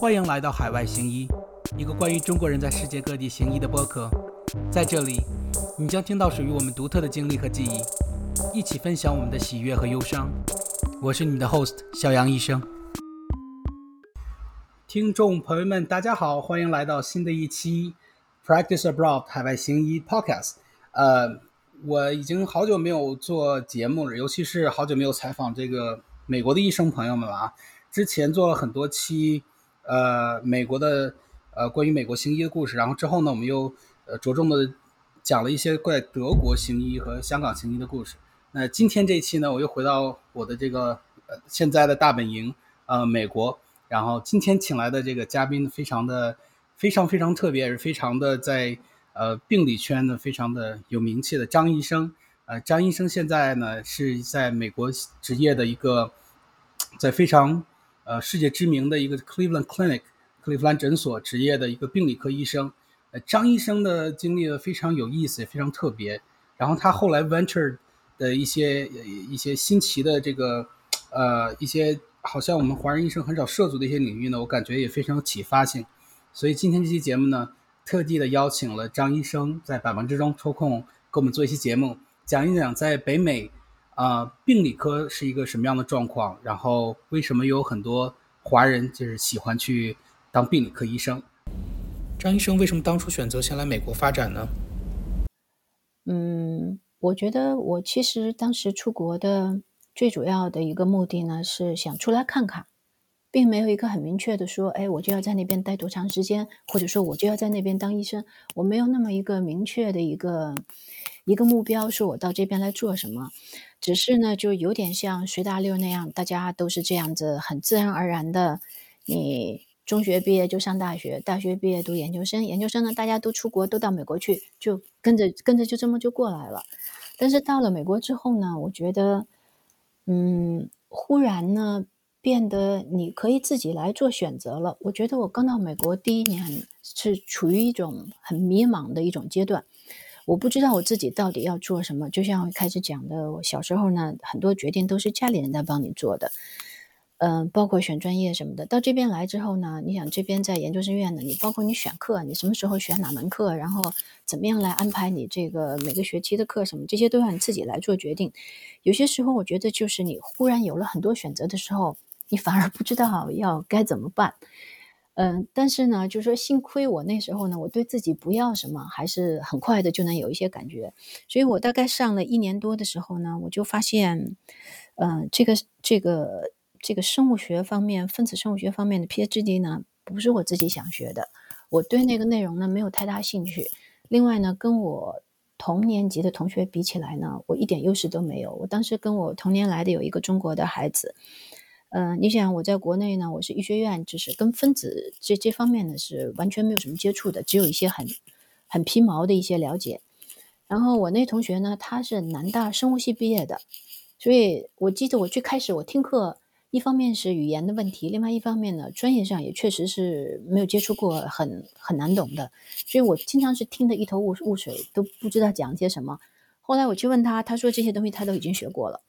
欢迎来到海外行医，一个关于中国人在世界各地行医的播客。在这里，你将听到属于我们独特的经历和记忆，一起分享我们的喜悦和忧伤。我是你的 host 小杨医生。听众朋友们，大家好，欢迎来到新的一期 Practice Abroad 海外行医 Podcast。呃，我已经好久没有做节目了，尤其是好久没有采访这个美国的医生朋友们了啊。之前做了很多期。呃，美国的呃，关于美国行医的故事。然后之后呢，我们又呃着重的讲了一些怪德国行医和香港行医的故事。那今天这一期呢，我又回到我的这个呃现在的大本营呃美国。然后今天请来的这个嘉宾非常的非常非常特别，也是非常的在呃病理圈呢非常的有名气的张医生。呃，张医生现在呢是在美国职业的一个在非常。呃，世界知名的一个 Cleveland Clinic，克利夫兰诊所职业的一个病理科医生，呃，张医生的经历非常有意思，也非常特别。然后他后来 venture 的一些一些新奇的这个，呃，一些好像我们华人医生很少涉足的一些领域呢，我感觉也非常有启发性。所以今天这期节目呢，特地的邀请了张医生在百忙之中抽空给我们做一期节目，讲一讲在北美。啊，病理科是一个什么样的状况？然后为什么有很多华人就是喜欢去当病理科医生？张医生为什么当初选择先来美国发展呢？嗯，我觉得我其实当时出国的最主要的一个目的呢，是想出来看看，并没有一个很明确的说，哎，我就要在那边待多长时间，或者说我就要在那边当医生，我没有那么一个明确的一个一个目标，说我到这边来做什么。只是呢，就有点像随大溜那样，大家都是这样子，很自然而然的。你中学毕业就上大学，大学毕业读研究生，研究生呢，大家都出国，都到美国去，就跟着跟着就这么就过来了。但是到了美国之后呢，我觉得，嗯，忽然呢，变得你可以自己来做选择了。我觉得我刚到美国第一年是处于一种很迷茫的一种阶段。我不知道我自己到底要做什么，就像我开始讲的，我小时候呢，很多决定都是家里人在帮你做的，嗯，包括选专业什么的。到这边来之后呢，你想这边在研究生院呢，你包括你选课，你什么时候选哪门课，然后怎么样来安排你这个每个学期的课什么，这些都要你自己来做决定。有些时候我觉得就是你忽然有了很多选择的时候，你反而不知道要该怎么办。嗯，但是呢，就是说，幸亏我那时候呢，我对自己不要什么，还是很快的就能有一些感觉。所以我大概上了一年多的时候呢，我就发现，嗯，这个这个这个生物学方面、分子生物学方面的 PhD 呢，不是我自己想学的，我对那个内容呢没有太大兴趣。另外呢，跟我同年级的同学比起来呢，我一点优势都没有。我当时跟我同年来的有一个中国的孩子。嗯，你想我在国内呢，我是医学院，就是跟分子这这方面呢是完全没有什么接触的，只有一些很很皮毛的一些了解。然后我那同学呢，他是南大生物系毕业的，所以我记得我最开始我听课，一方面是语言的问题，另外一方面呢，专业上也确实是没有接触过，很很难懂的，所以我经常是听得一头雾雾水，都不知道讲些什么。后来我去问他，他说这些东西他都已经学过了，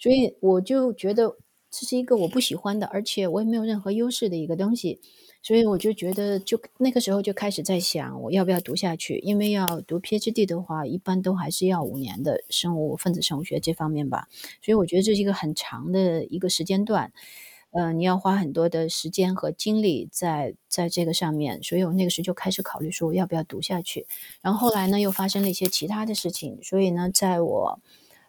所以我就觉得。这是一个我不喜欢的，而且我也没有任何优势的一个东西，所以我就觉得，就那个时候就开始在想，我要不要读下去？因为要读 PhD 的话，一般都还是要五年的生物分子生物学这方面吧，所以我觉得这是一个很长的一个时间段，呃，你要花很多的时间和精力在在这个上面，所以我那个时候就开始考虑说要不要读下去。然后后来呢，又发生了一些其他的事情，所以呢，在我，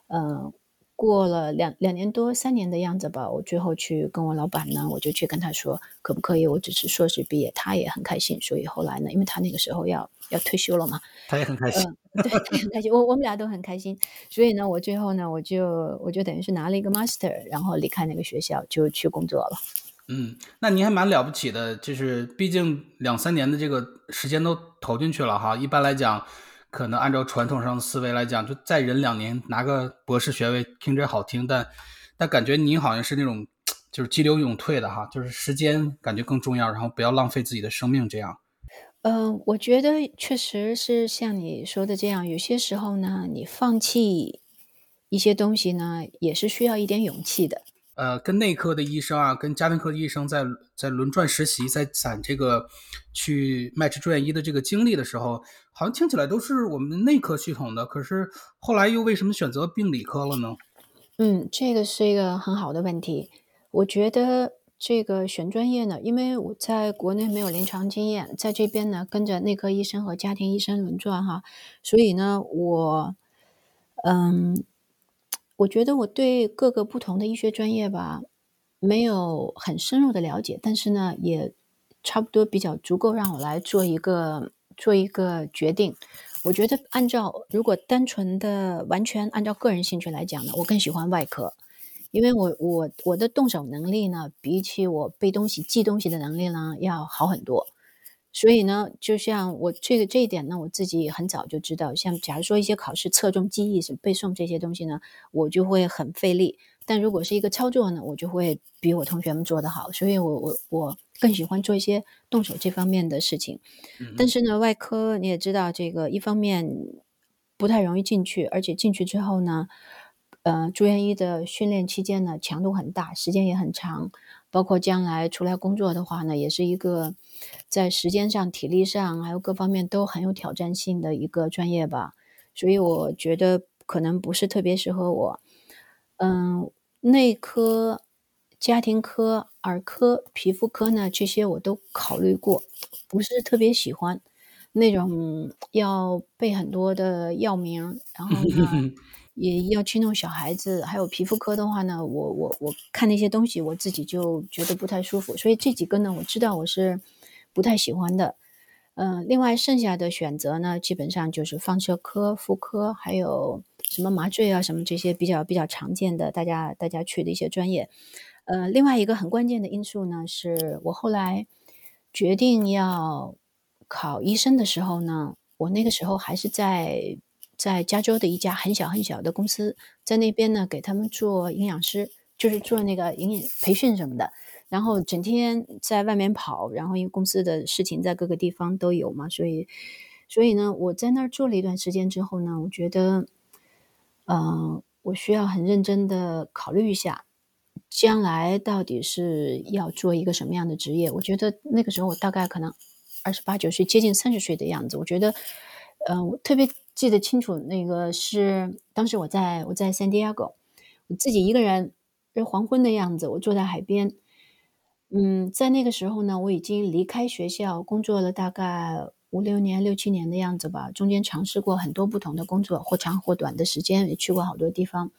嗯。过了两两年多三年的样子吧，我最后去跟我老板呢，我就去跟他说，可不可以？我只是硕士毕业，他也很开心。所以后来呢，因为他那个时候要要退休了嘛，他也很开心，对，很开心。我我们俩都很开心。所以呢，我最后呢，我就我就等于是拿了一个 master，然后离开那个学校就去工作了。嗯，那您还蛮了不起的，就是毕竟两三年的这个时间都投进去了哈。一般来讲。可能按照传统上的思维来讲，就再忍两年拿个博士学位，听着好听，但但感觉您好像是那种 就是激流勇退的哈，就是时间感觉更重要，然后不要浪费自己的生命这样。嗯，我觉得确实是像你说的这样，有些时候呢，你放弃一些东西呢，也是需要一点勇气的。呃，跟内科的医生啊，跟家庭科的医生在在轮转实习，在攒这个去 match 住院医的这个经历的时候，好像听起来都是我们内科系统的，可是后来又为什么选择病理科了呢？嗯，这个是一个很好的问题。我觉得这个选专业呢，因为我在国内没有临床经验，在这边呢跟着内科医生和家庭医生轮转哈，所以呢，我嗯。我觉得我对各个不同的医学专业吧，没有很深入的了解，但是呢，也差不多比较足够让我来做一个做一个决定。我觉得按照如果单纯的完全按照个人兴趣来讲呢，我更喜欢外科，因为我我我的动手能力呢，比起我背东西记东西的能力呢要好很多。所以呢，就像我这个这一点呢，我自己很早就知道。像假如说一些考试侧重记忆、是背诵这些东西呢，我就会很费力。但如果是一个操作呢，我就会比我同学们做得好。所以我我我更喜欢做一些动手这方面的事情。但是呢，外科你也知道，这个一方面不太容易进去，而且进去之后呢，呃，住院医的训练期间呢，强度很大，时间也很长。包括将来出来工作的话呢，也是一个在时间上、体力上还有各方面都很有挑战性的一个专业吧。所以我觉得可能不是特别适合我。嗯，内科、家庭科、儿科、皮肤科呢，这些我都考虑过，不是特别喜欢那种要背很多的药名，然后呢。也要去弄小孩子，还有皮肤科的话呢，我我我看那些东西，我自己就觉得不太舒服，所以这几个呢，我知道我是不太喜欢的。嗯，另外剩下的选择呢，基本上就是放射科、妇科，还有什么麻醉啊，什么这些比较比较常见的，大家大家去的一些专业。呃，另外一个很关键的因素呢，是我后来决定要考医生的时候呢，我那个时候还是在。在加州的一家很小很小的公司，在那边呢，给他们做营养师，就是做那个营养培训什么的。然后整天在外面跑，然后因为公司的事情在各个地方都有嘛，所以，所以呢，我在那儿做了一段时间之后呢，我觉得，嗯，我需要很认真的考虑一下，将来到底是要做一个什么样的职业。我觉得那个时候我大概可能二十八九岁，接近三十岁的样子。我觉得，嗯，我特别。记得清楚，那个是当时我在我在 San Diego，我自己一个人，是黄昏的样子，我坐在海边。嗯，在那个时候呢，我已经离开学校工作了大概五六年、六七年的样子吧。中间尝试过很多不同的工作，或长或短的时间，也去过好多地方。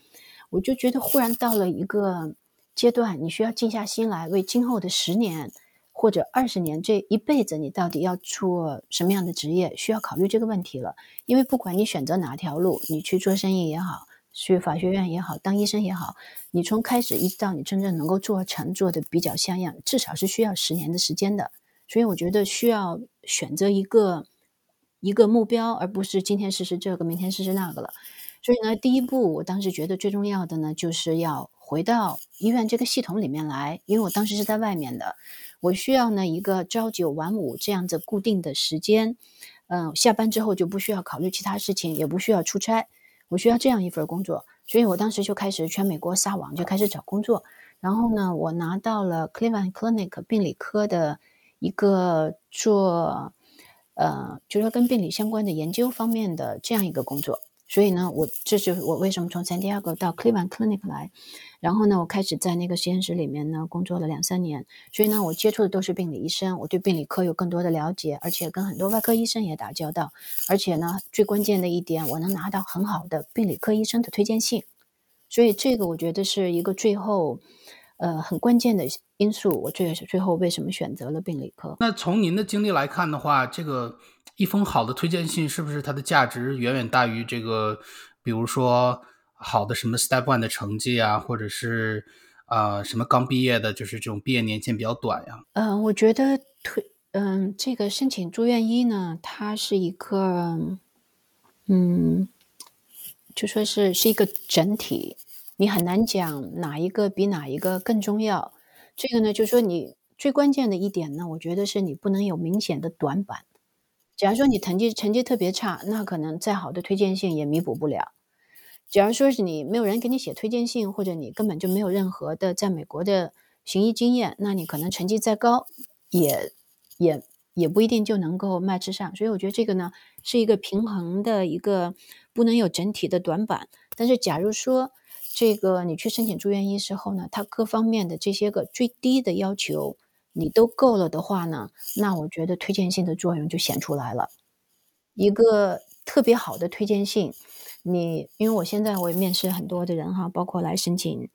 我就觉得忽然到了一个阶段，你需要静下心来，为今后的十年。或者二十年这一辈子，你到底要做什么样的职业，需要考虑这个问题了。因为不管你选择哪条路，你去做生意也好，去法学院也好，当医生也好，你从开始一直到你真正能够做成，做的比较像样，至少是需要十年的时间的。所以我觉得需要选择一个一个目标，而不是今天试试这个，明天试试那个了。所以呢，第一步，我当时觉得最重要的呢，就是要回到医院这个系统里面来，因为我当时是在外面的。我需要呢一个朝九晚五这样子固定的时间，嗯，下班之后就不需要考虑其他事情，也不需要出差，我需要这样一份工作，所以我当时就开始全美国撒网，就开始找工作。然后呢，我拿到了 Cleveland Clinic 病理科的一个做，呃，就是说跟病理相关的研究方面的这样一个工作。所以呢，我这就是我为什么从 San Diego 到 Cleveland Clinic 来，然后呢，我开始在那个实验室里面呢工作了两三年。所以呢，我接触的都是病理医生，我对病理科有更多的了解，而且跟很多外科医生也打交道。而且呢，最关键的一点，我能拿到很好的病理科医生的推荐信。所以这个我觉得是一个最后，呃，很关键的因素。我最最后为什么选择了病理科？那从您的经历来看的话，这个。一封好的推荐信是不是它的价值远远大于这个？比如说好的什么 Step One 的成绩啊，或者是啊什么刚毕业的，就是这种毕业年限比较短呀？嗯，我觉得推嗯这个申请住院医呢，它是一个嗯，就说是是一个整体，你很难讲哪一个比哪一个更重要。这个呢，就说你最关键的一点呢，我觉得是你不能有明显的短板。假如说你成绩成绩特别差，那可能再好的推荐信也弥补不了。假如说是你没有人给你写推荐信，或者你根本就没有任何的在美国的行医经验，那你可能成绩再高，也也也不一定就能够迈之上。所以我觉得这个呢是一个平衡的一个，不能有整体的短板。但是假如说这个你去申请住院医师后呢，他各方面的这些个最低的要求你都够了的话呢，那我觉得推荐信的作用就显出来了。一个特别好的推荐信。你因为我现在我也面试很多的人哈，包括来申请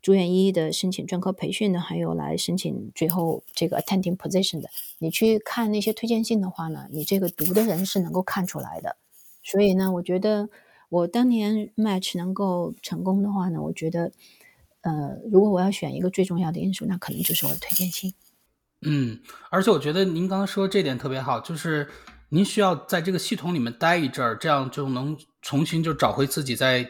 住院医的、申请专科培训的，还有来申请最后这个 attending position 的。你去看那些推荐信的话呢，你这个读的人是能够看出来的。所以呢，我觉得我当年 match 能够成功的话呢，我觉得，呃，如果我要选一个最重要的因素，那可能就是我的推荐信。嗯，而且我觉得您刚刚说这点特别好，就是您需要在这个系统里面待一阵儿，这样就能。重新就找回自己在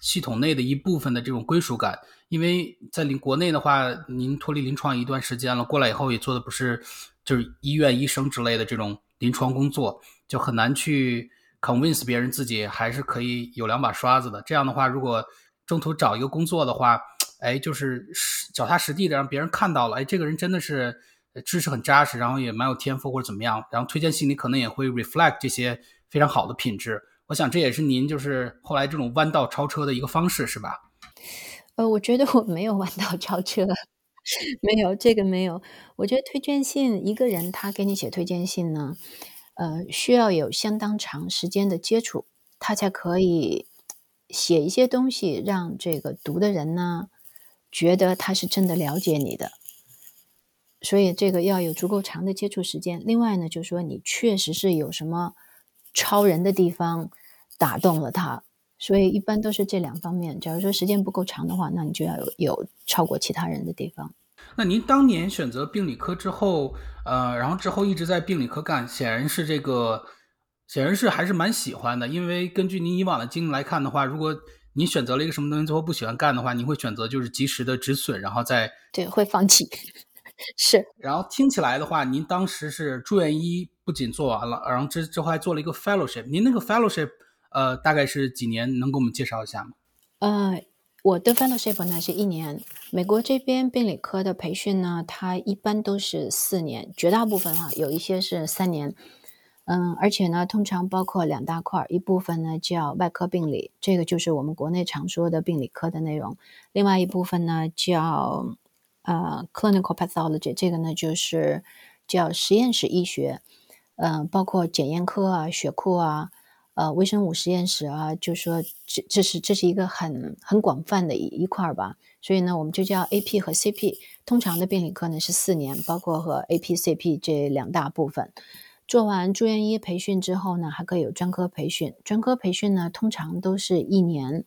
系统内的一部分的这种归属感，因为在临国内的话，您脱离临床一段时间了，过来以后也做的不是就是医院医生之类的这种临床工作，就很难去 convince 别人自己还是可以有两把刷子的。这样的话，如果中途找一个工作的话，哎，就是脚踏实地的让别人看到了，哎，这个人真的是知识很扎实，然后也蛮有天赋或者怎么样，然后推荐信里可能也会 reflect 这些非常好的品质。我想这也是您就是后来这种弯道超车的一个方式，是吧？呃，我觉得我没有弯道超车，没有这个没有。我觉得推荐信，一个人他给你写推荐信呢，呃，需要有相当长时间的接触，他才可以写一些东西，让这个读的人呢觉得他是真的了解你的。所以这个要有足够长的接触时间。另外呢，就是说你确实是有什么超人的地方。打动了他，所以一般都是这两方面。假如说时间不够长的话，那你就要有有超过其他人的地方。那您当年选择病理科之后，呃，然后之后一直在病理科干，显然是这个，显然是还是蛮喜欢的。因为根据您以往的经历来看的话，如果您选择了一个什么东西最后不喜欢干的话，您会选择就是及时的止损，然后再对会放弃。是。然后听起来的话，您当时是住院医不仅做完了，然后之之后还做了一个 fellowship。您那个 fellowship。呃，大概是几年？能给我们介绍一下吗？呃，我的 fellowship 呢是一年。美国这边病理科的培训呢，它一般都是四年，绝大部分哈，有一些是三年。嗯，而且呢，通常包括两大块，一部分呢叫外科病理，这个就是我们国内常说的病理科的内容；另外一部分呢叫呃 clinical pathology，这个呢就是叫实验室医学。嗯，包括检验科啊、血库啊。呃，微生物实验室啊，就说这这是这是一个很很广泛的一一块儿吧，所以呢，我们就叫 AP 和 CP。通常的病理科呢是四年，包括和 AP、CP 这两大部分。做完住院医培训之后呢，还可以有专科培训。专科培训呢，通常都是一年。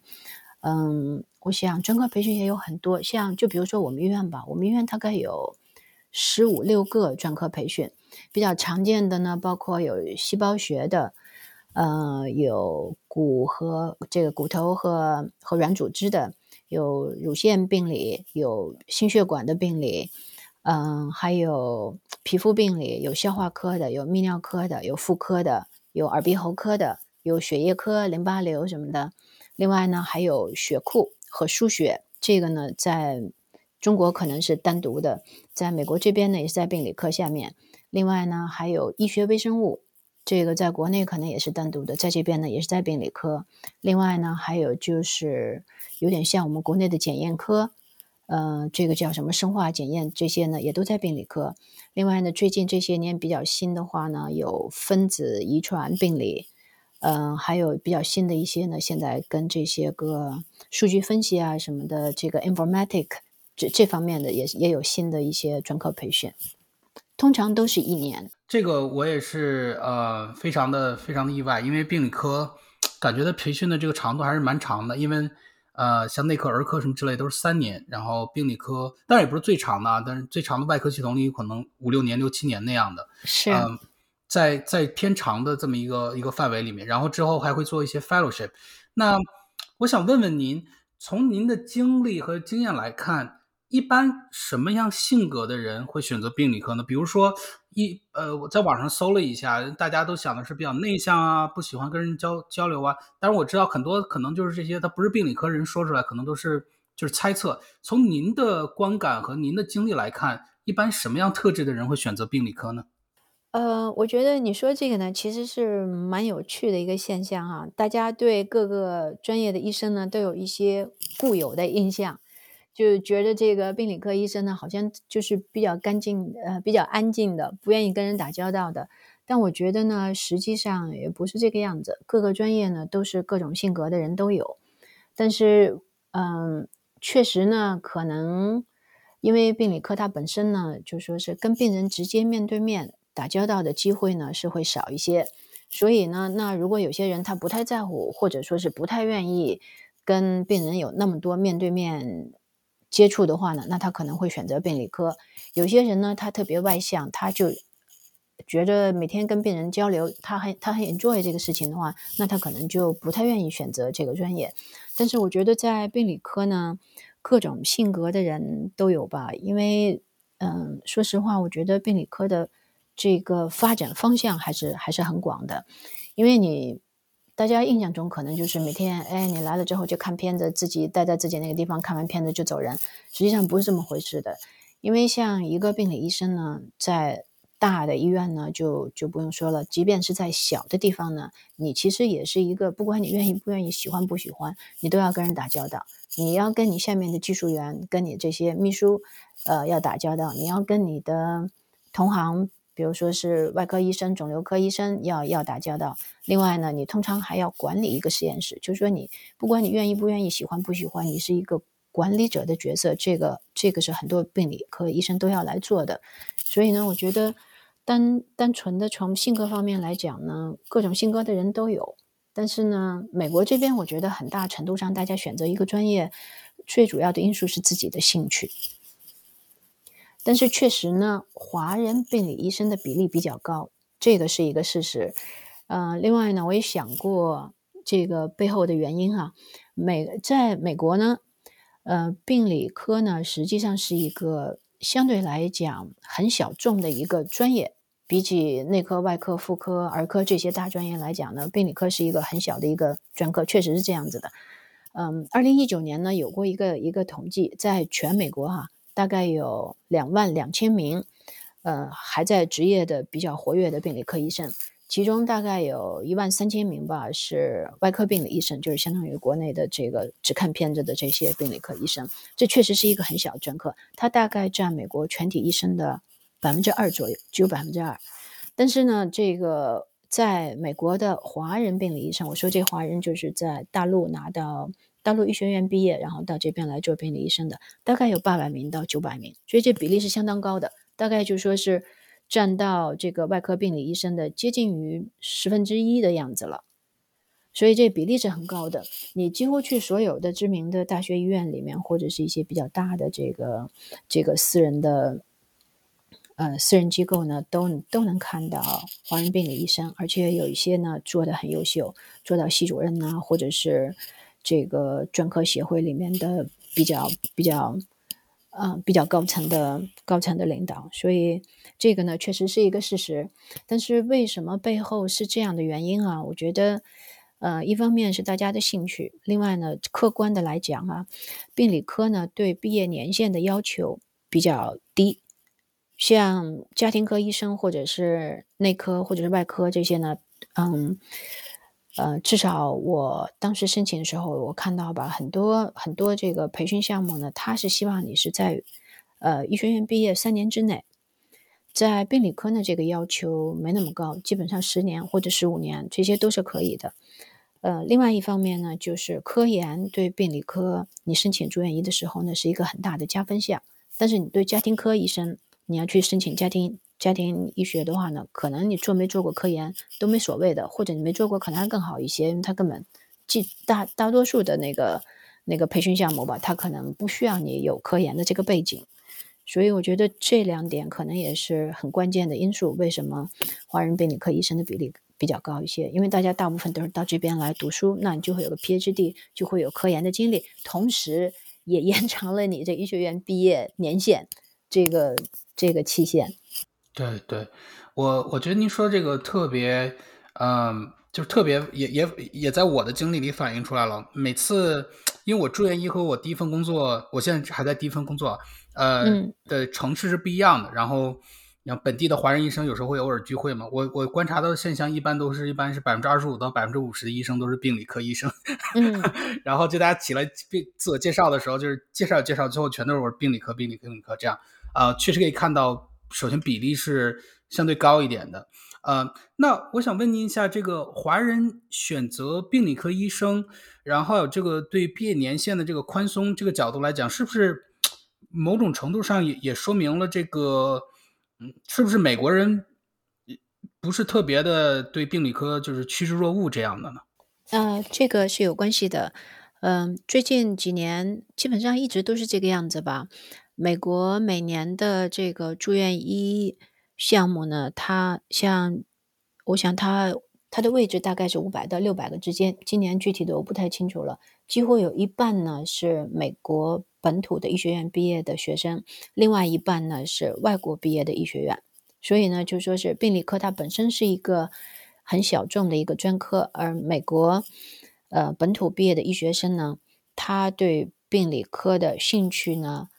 嗯，我想专科培训也有很多，像就比如说我们医院吧，我们医院大概有十五六个专科培训，比较常见的呢，包括有细胞学的。呃，有骨和这个骨头和和软组织的，有乳腺病理，有心血管的病理，嗯，还有皮肤病理，有消化科的，有泌尿科的，有妇科的，有耳鼻喉科的，有血液科、淋巴瘤什么的。另外呢，还有血库和输血，这个呢，在中国可能是单独的，在美国这边呢，也是在病理科下面。另外呢，还有医学微生物。这个在国内可能也是单独的，在这边呢也是在病理科。另外呢，还有就是有点像我们国内的检验科，呃，这个叫什么生化检验，这些呢也都在病理科。另外呢，最近这些年比较新的话呢，有分子遗传病理，嗯，还有比较新的一些呢，现在跟这些个数据分析啊什么的，这个 informatic 这这方面的也也有新的一些专科培训。通常都是一年，这个我也是呃，非常的非常的意外，因为病理科感觉它培训的这个长度还是蛮长的，因为呃，像内科、儿科什么之类都是三年，然后病理科当然也不是最长的啊，但是最长的外科系统里有可能五六年、六七年那样的，是在在偏长的这么一个一个范围里面，然后之后还会做一些 fellowship。那我想问问您，从您的经历和经验来看。一般什么样性格的人会选择病理科呢？比如说，一呃，我在网上搜了一下，大家都想的是比较内向啊，不喜欢跟人交交流啊。但是我知道很多可能就是这些，他不是病理科人说出来，可能都是就是猜测。从您的观感和您的经历来看，一般什么样特质的人会选择病理科呢？呃，我觉得你说这个呢，其实是蛮有趣的一个现象哈。大家对各个专业的医生呢，都有一些固有的印象，就觉得这个病理科医生呢，好像就是比较干净，呃，比较安静的，不愿意跟人打交道的。但我觉得呢，实际上也不是这个样子。各个专业呢，都是各种性格的人都有。但是，嗯，确实呢，可能因为病理科它本身呢，就说是跟病人直接面对面。打交道的机会呢是会少一些，所以呢，那如果有些人他不太在乎，或者说是不太愿意跟病人有那么多面对面接触的话呢，那他可能会选择病理科。有些人呢，他特别外向，他就觉得每天跟病人交流，他很他很 enjoy 这个事情的话，那他可能就不太愿意选择这个专业。但是我觉得在病理科呢，各种性格的人都有吧，因为嗯，说实话，我觉得病理科的。这个发展方向还是还是很广的，因为你大家印象中可能就是每天，哎，你来了之后就看片子，自己待在自己那个地方看完片子就走人，实际上不是这么回事的。因为像一个病理医生呢，在大的医院呢，就就不用说了，即便是在小的地方呢，你其实也是一个，不管你愿意不愿意、喜欢不喜欢，你都要跟人打交道，你要跟你下面的技术员、跟你这些秘书，呃，要打交道，你要跟你的同行。比如说是外科医生、肿瘤科医生要要打交道。另外呢，你通常还要管理一个实验室，就是说你不管你愿意不愿意、喜欢不喜欢，你是一个管理者的角色。这个这个是很多病理科医生都要来做的。所以呢，我觉得单单纯的从性格方面来讲呢，各种性格的人都有。但是呢，美国这边我觉得很大程度上，大家选择一个专业最主要的因素是自己的兴趣。但是确实呢，华人病理医生的比例比较高，这个是一个事实。呃，另外呢，我也想过这个背后的原因哈。美在美国呢，呃，病理科呢实际上是一个相对来讲很小众的一个专业，比起内科、外科、妇科、儿科这些大专业来讲呢，病理科是一个很小的一个专科，确实是这样子的。嗯，二零一九年呢有过一个一个统计，在全美国哈。大概有两万两千名，呃，还在职业的比较活跃的病理科医生，其中大概有一万三千名吧是外科病理医生，就是相当于国内的这个只看片子的这些病理科医生。这确实是一个很小的专科，它大概占美国全体医生的百分之二左右，只有百分之二。但是呢，这个在美国的华人病理医生，我说这华人就是在大陆拿到。大陆医学院毕业，然后到这边来做病理医生的，大概有八百名到九百名，所以这比例是相当高的，大概就说是占到这个外科病理医生的接近于十分之一的样子了，所以这比例是很高的。你几乎去所有的知名的大学医院里面，或者是一些比较大的这个这个私人的呃私人机构呢，都都能看到华人病理医生，而且有一些呢做的很优秀，做到系主任呐，或者是。这个专科协会里面的比较比较，呃，比较高层的高层的领导，所以这个呢确实是一个事实。但是为什么背后是这样的原因啊？我觉得，呃，一方面是大家的兴趣，另外呢，客观的来讲啊，病理科呢对毕业年限的要求比较低，像家庭科医生或者是内科或者是外科这些呢，嗯。呃，至少我当时申请的时候，我看到吧，很多很多这个培训项目呢，他是希望你是在呃医学院毕业三年之内，在病理科呢这个要求没那么高，基本上十年或者十五年这些都是可以的。呃，另外一方面呢，就是科研对病理科你申请住院医的时候呢是一个很大的加分项，但是你对家庭科医生你要去申请家庭。家庭医学的话呢，可能你做没做过科研都没所谓的，或者你没做过可能还更好一些，因为它根本，即大大多数的那个那个培训项目吧，它可能不需要你有科研的这个背景，所以我觉得这两点可能也是很关键的因素。为什么华人病理科医生的比例比较高一些？因为大家大部分都是到这边来读书，那你就会有个 PhD，就会有科研的经历，同时也 延长了你这医学院毕业年限这个这个期限。对对，我我觉得您说这个特别，嗯，就是特别也也也在我的经历里反映出来了。每次因为我住院医和我第一份工作，我现在还在第一份工作，呃的城市是不一样的。然后，像本地的华人医生有时候会偶尔聚会嘛。我我观察到的现象，一般都是一般是百分之二十五到百分之五十的医生都是病理科医生。嗯，然后就大家起来病自我介绍的时候，就是介绍介绍，最后全都是我病理科、病理科、病理科这样。啊，确实可以看到。首先，比例是相对高一点的，呃，那我想问您一下，这个华人选择病理科医生，然后这个对毕业年限的这个宽松这个角度来讲，是不是某种程度上也也说明了这个，嗯，是不是美国人不是特别的对病理科就是趋之若鹜这样的呢？呃，这个是有关系的，嗯，最近几年基本上一直都是这个样子吧。美国每年的这个住院医项目呢，它像，我想它它的位置大概是五百到六百个之间。今年具体的我不太清楚了，几乎有一半呢是美国本土的医学院毕业的学生，另外一半呢是外国毕业的医学院。所以呢，就说是病理科它本身是一个很小众的一个专科，而美国呃本土毕业的医学生呢，他对病理科的兴趣呢。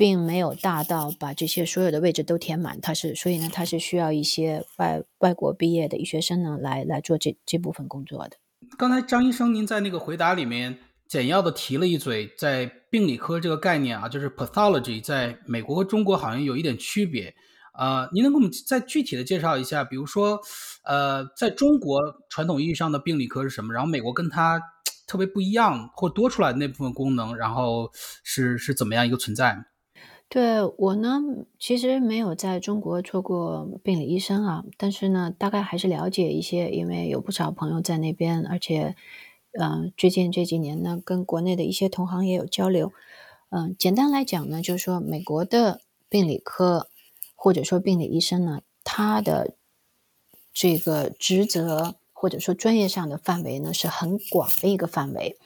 并没有大到把这些所有的位置都填满，他是所以呢，他是需要一些外外国毕业的医学生呢来来做这这部分工作的。刚才张医生您在那个回答里面简要的提了一嘴，在病理科这个概念啊，就是 pathology，在美国和中国好像有一点区别啊，您能给我们再具体的介绍一下？比如说，呃，在中国传统意义上的病理科是什么？然后美国跟它特别不一样或多出来的那部分功能，然后是是怎么样一个存在？对我呢，其实没有在中国做过病理医生啊，但是呢，大概还是了解一些，因为有不少朋友在那边，而且，嗯，最近这几年呢，跟国内的一些同行也有交流。嗯，简单来讲呢，就是说美国的病理科或者说病理医生呢，他的这个职责或者说专业上的范围呢，是很广的一个范围。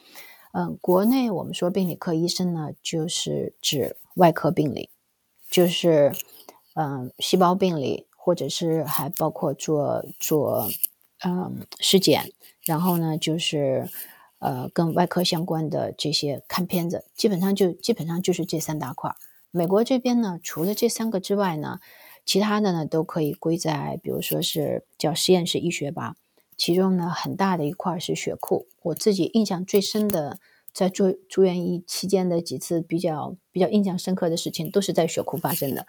嗯，国内我们说病理科医生呢，就是指外科病理，就是嗯细胞病理，或者是还包括做做嗯尸检，然后呢就是呃跟外科相关的这些看片子，基本上就基本上就是这三大块。美国这边呢，除了这三个之外呢，其他的呢都可以归在，比如说是叫实验室医学吧。其中呢，很大的一块是血库。我自己印象最深的，在住住院医期间的几次比较比较印象深刻的事情，都是在血库发生的。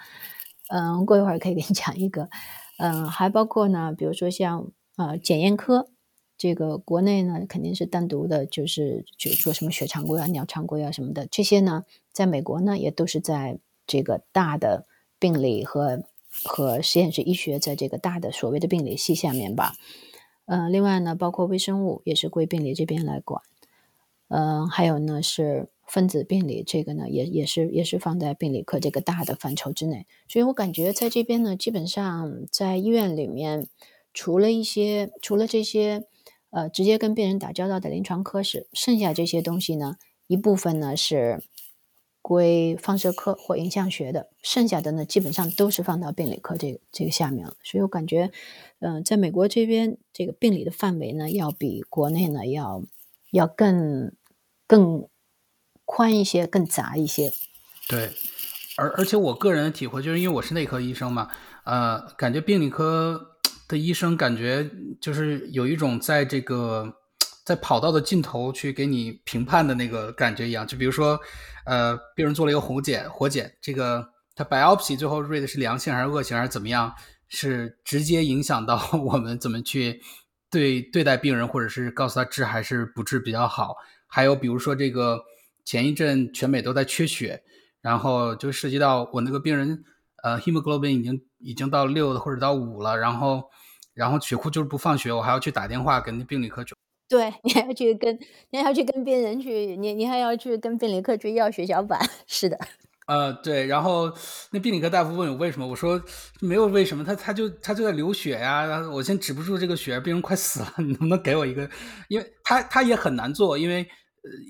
嗯，过一会儿可以给你讲一个。嗯，还包括呢，比如说像呃检验科，这个国内呢肯定是单独的，就是就做什么血常规啊、尿常规啊什么的。这些呢，在美国呢也都是在这个大的病理和和实验室医学，在这个大的所谓的病理系下面吧。嗯，另外呢，包括微生物也是归病理这边来管。嗯，还有呢是分子病理，这个呢也也是也是放在病理科这个大的范畴之内。所以我感觉在这边呢，基本上在医院里面，除了一些除了这些呃直接跟病人打交道的临床科室，剩下这些东西呢，一部分呢是。归放射科或影像学的，剩下的呢基本上都是放到病理科这个这个下面了。所以我感觉，嗯，在美国这边这个病理的范围呢，要比国内呢要要更更宽一些，更杂一些。对，而而且我个人的体会就是，因为我是内科医生嘛，呃，感觉病理科的医生感觉就是有一种在这个。在跑道的尽头去给你评判的那个感觉一样，就比如说，呃，病人做了一个活检，活检这个他 biopsy 最后 read 是良性还是恶性还是怎么样，是直接影响到 我们怎么去对对待病人，或者是告诉他治还是不治比较好。还有比如说这个前一阵全美都在缺血，然后就涉及到我那个病人，呃，hemoglobin 已经已经到六或者到五了，然后然后血库就是不放血，我还要去打电话给那病理科就。对你还要去跟，你还要去跟病人去，你你还要去跟病理科去要血小板，是的。呃，对，然后那病理科大夫问我为什么，我说没有为什么，他他就他就在流血呀，然后我先止不住这个血，病人快死了，你能不能给我一个？因为他他也很难做，因为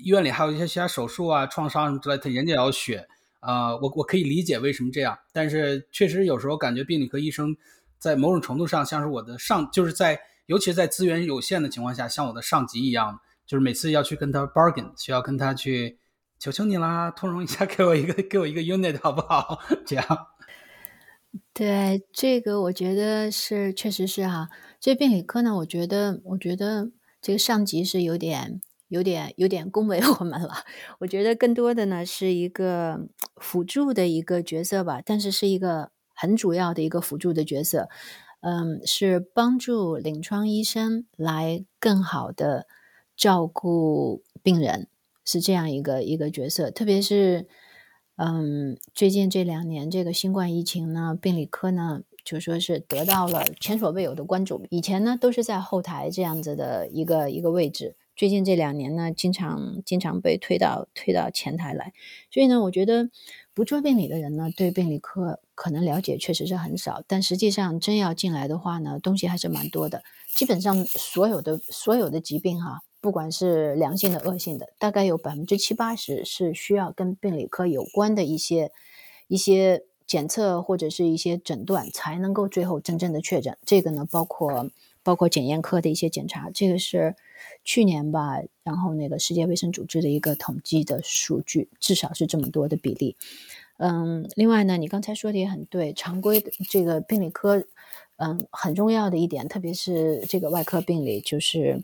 医院里还有一些其他手术啊、创伤什么之类，他人家也要血啊。我我可以理解为什么这样，但是确实有时候感觉病理科医生在某种程度上像是我的上，就是在尤其是在资源有限的情况下，像我的上级一样，就是每次要去跟他 bargain，需要跟他去求求你啦，通融一下，给我一个给我一个 unit 好不好？这样。对，这个我觉得是，确实是哈。这病理科呢，我觉得，我觉得这个上级是有点、有点、有点恭维我们了。我觉得更多的呢是一个辅助的一个角色吧，但是是一个很主要的一个辅助的角色。嗯，是帮助临床医生来更好的照顾病人，是这样一个一个角色，特别是。嗯，最近这两年这个新冠疫情呢，病理科呢就说是得到了前所未有的关注。以前呢都是在后台这样子的一个一个位置，最近这两年呢，经常经常被推到推到前台来。所以呢，我觉得不做病理的人呢，对病理科可能了解确实是很少，但实际上真要进来的话呢，东西还是蛮多的。基本上所有的所有的疾病哈。不管是良性的、恶性的，大概有百分之七八十是需要跟病理科有关的一些一些检测或者是一些诊断，才能够最后真正的确诊。这个呢，包括包括检验科的一些检查，这个是去年吧，然后那个世界卫生组织的一个统计的数据，至少是这么多的比例。嗯，另外呢，你刚才说的也很对，常规的这个病理科，嗯，很重要的一点，特别是这个外科病理，就是。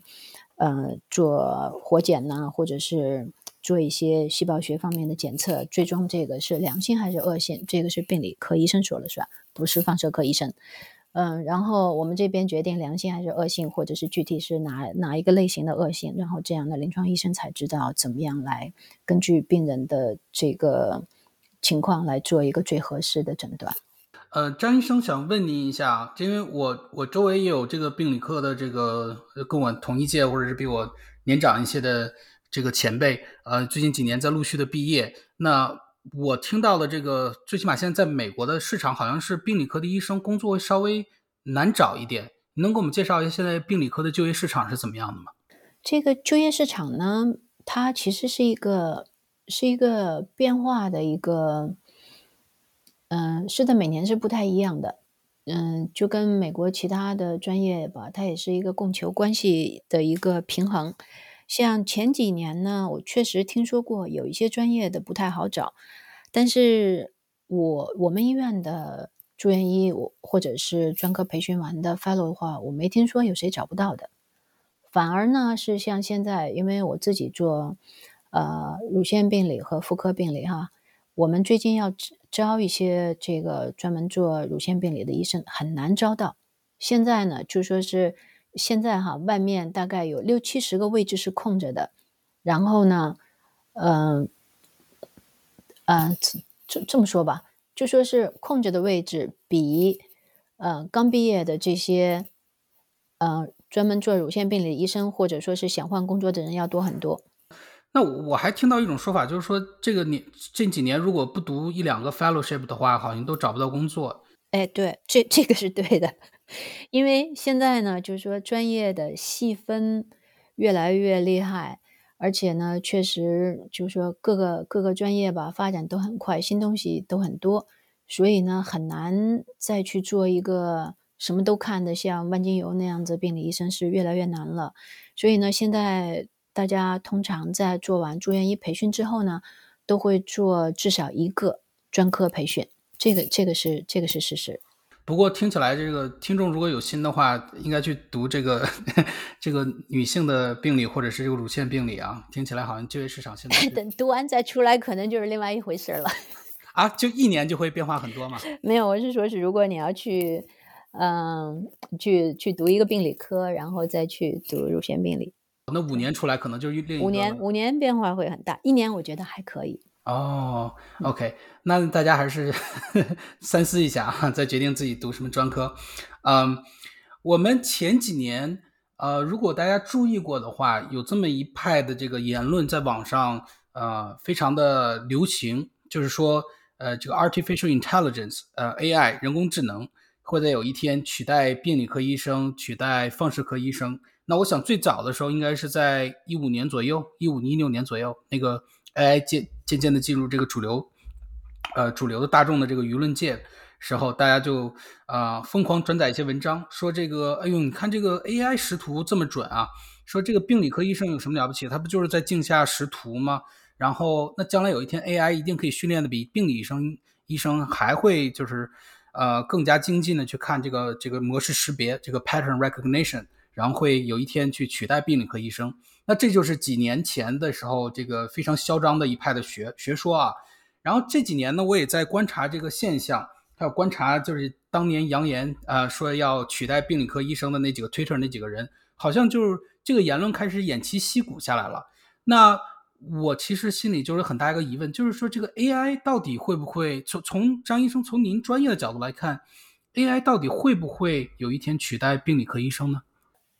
呃，做活检呢，或者是做一些细胞学方面的检测，最终这个是良性还是恶性，这个是病理科医生说了算，不是放射科医生。嗯，然后我们这边决定良性还是恶性，或者是具体是哪哪一个类型的恶性，然后这样的临床医生才知道怎么样来根据病人的这个情况来做一个最合适的诊断。呃，张医生想问您一下，因为我我周围也有这个病理科的这个跟我同一届或者是比我年长一些的这个前辈，呃，最近几年在陆续的毕业。那我听到的这个，最起码现在在美国的市场，好像是病理科的医生工作稍微难找一点。能给我们介绍一下现在病理科的就业市场是怎么样的吗？这个就业市场呢，它其实是一个是一个变化的一个。嗯，是的，每年是不太一样的。嗯，就跟美国其他的专业吧，它也是一个供求关系的一个平衡。像前几年呢，我确实听说过有一些专业的不太好找，但是我我们医院的住院医，我或者是专科培训完的 fellow 的话，我没听说有谁找不到的。反而呢，是像现在，因为我自己做呃乳腺病理和妇科病理哈。我们最近要招一些这个专门做乳腺病理的医生，很难招到。现在呢，就说是现在哈，外面大概有六七十个位置是空着的。然后呢，嗯，嗯，这这么说吧，就说是空着的位置比呃刚毕业的这些呃专门做乳腺病理的医生，或者说是想换工作的人要多很多。那我还听到一种说法，就是说这个你近几年如果不读一两个 fellowship 的话，好像都找不到工作。哎，对，这这个是对的，因为现在呢，就是说专业的细分越来越厉害，而且呢，确实就是说各个各个专业吧发展都很快，新东西都很多，所以呢，很难再去做一个什么都看的像万金油那样子病理医生是越来越难了。所以呢，现在。大家通常在做完住院医培训之后呢，都会做至少一个专科培训，这个这个是这个是事实。不过听起来，这个听众如果有心的话，应该去读这个 这个女性的病理或者是这个乳腺病理啊。听起来好像就业市场现在 等读完再出来，可能就是另外一回事了。啊，就一年就会变化很多吗？没有，我是说，是如果你要去，嗯，去去读一个病理科，然后再去读乳腺病理。那五年出来可能就是另五年，五年变化会很大。一年我觉得还可以。哦，OK，那大家还是 三思一下啊，再决定自己读什么专科。嗯，我们前几年，呃，如果大家注意过的话，有这么一派的这个言论在网上，呃，非常的流行，就是说，呃，这个 artificial intelligence，呃，AI 人工智能会在有一天取代病理科医生，取代放射科医生。那我想最早的时候应该是在一五年左右，一五一六年左右，那个 AI 渐渐渐的进入这个主流，呃，主流的大众的这个舆论界时候，大家就啊疯狂转载一些文章，说这个，哎呦，你看这个 AI 识图这么准啊，说这个病理科医生有什么了不起？他不就是在镜下识图吗？然后那将来有一天 AI 一定可以训练的比病理医生医生还会就是。呃，更加精进的去看这个这个模式识别，这个 pattern recognition，然后会有一天去取代病理科医生。那这就是几年前的时候，这个非常嚣张的一派的学学说啊。然后这几年呢，我也在观察这个现象，还有观察就是当年扬言啊说要取代病理科医生的那几个 Twitter 那几个人，好像就是这个言论开始偃旗息鼓下来了。那。我其实心里就是很大一个疑问，就是说这个 AI 到底会不会从从张医生从您专业的角度来看，AI 到底会不会有一天取代病理科医生呢？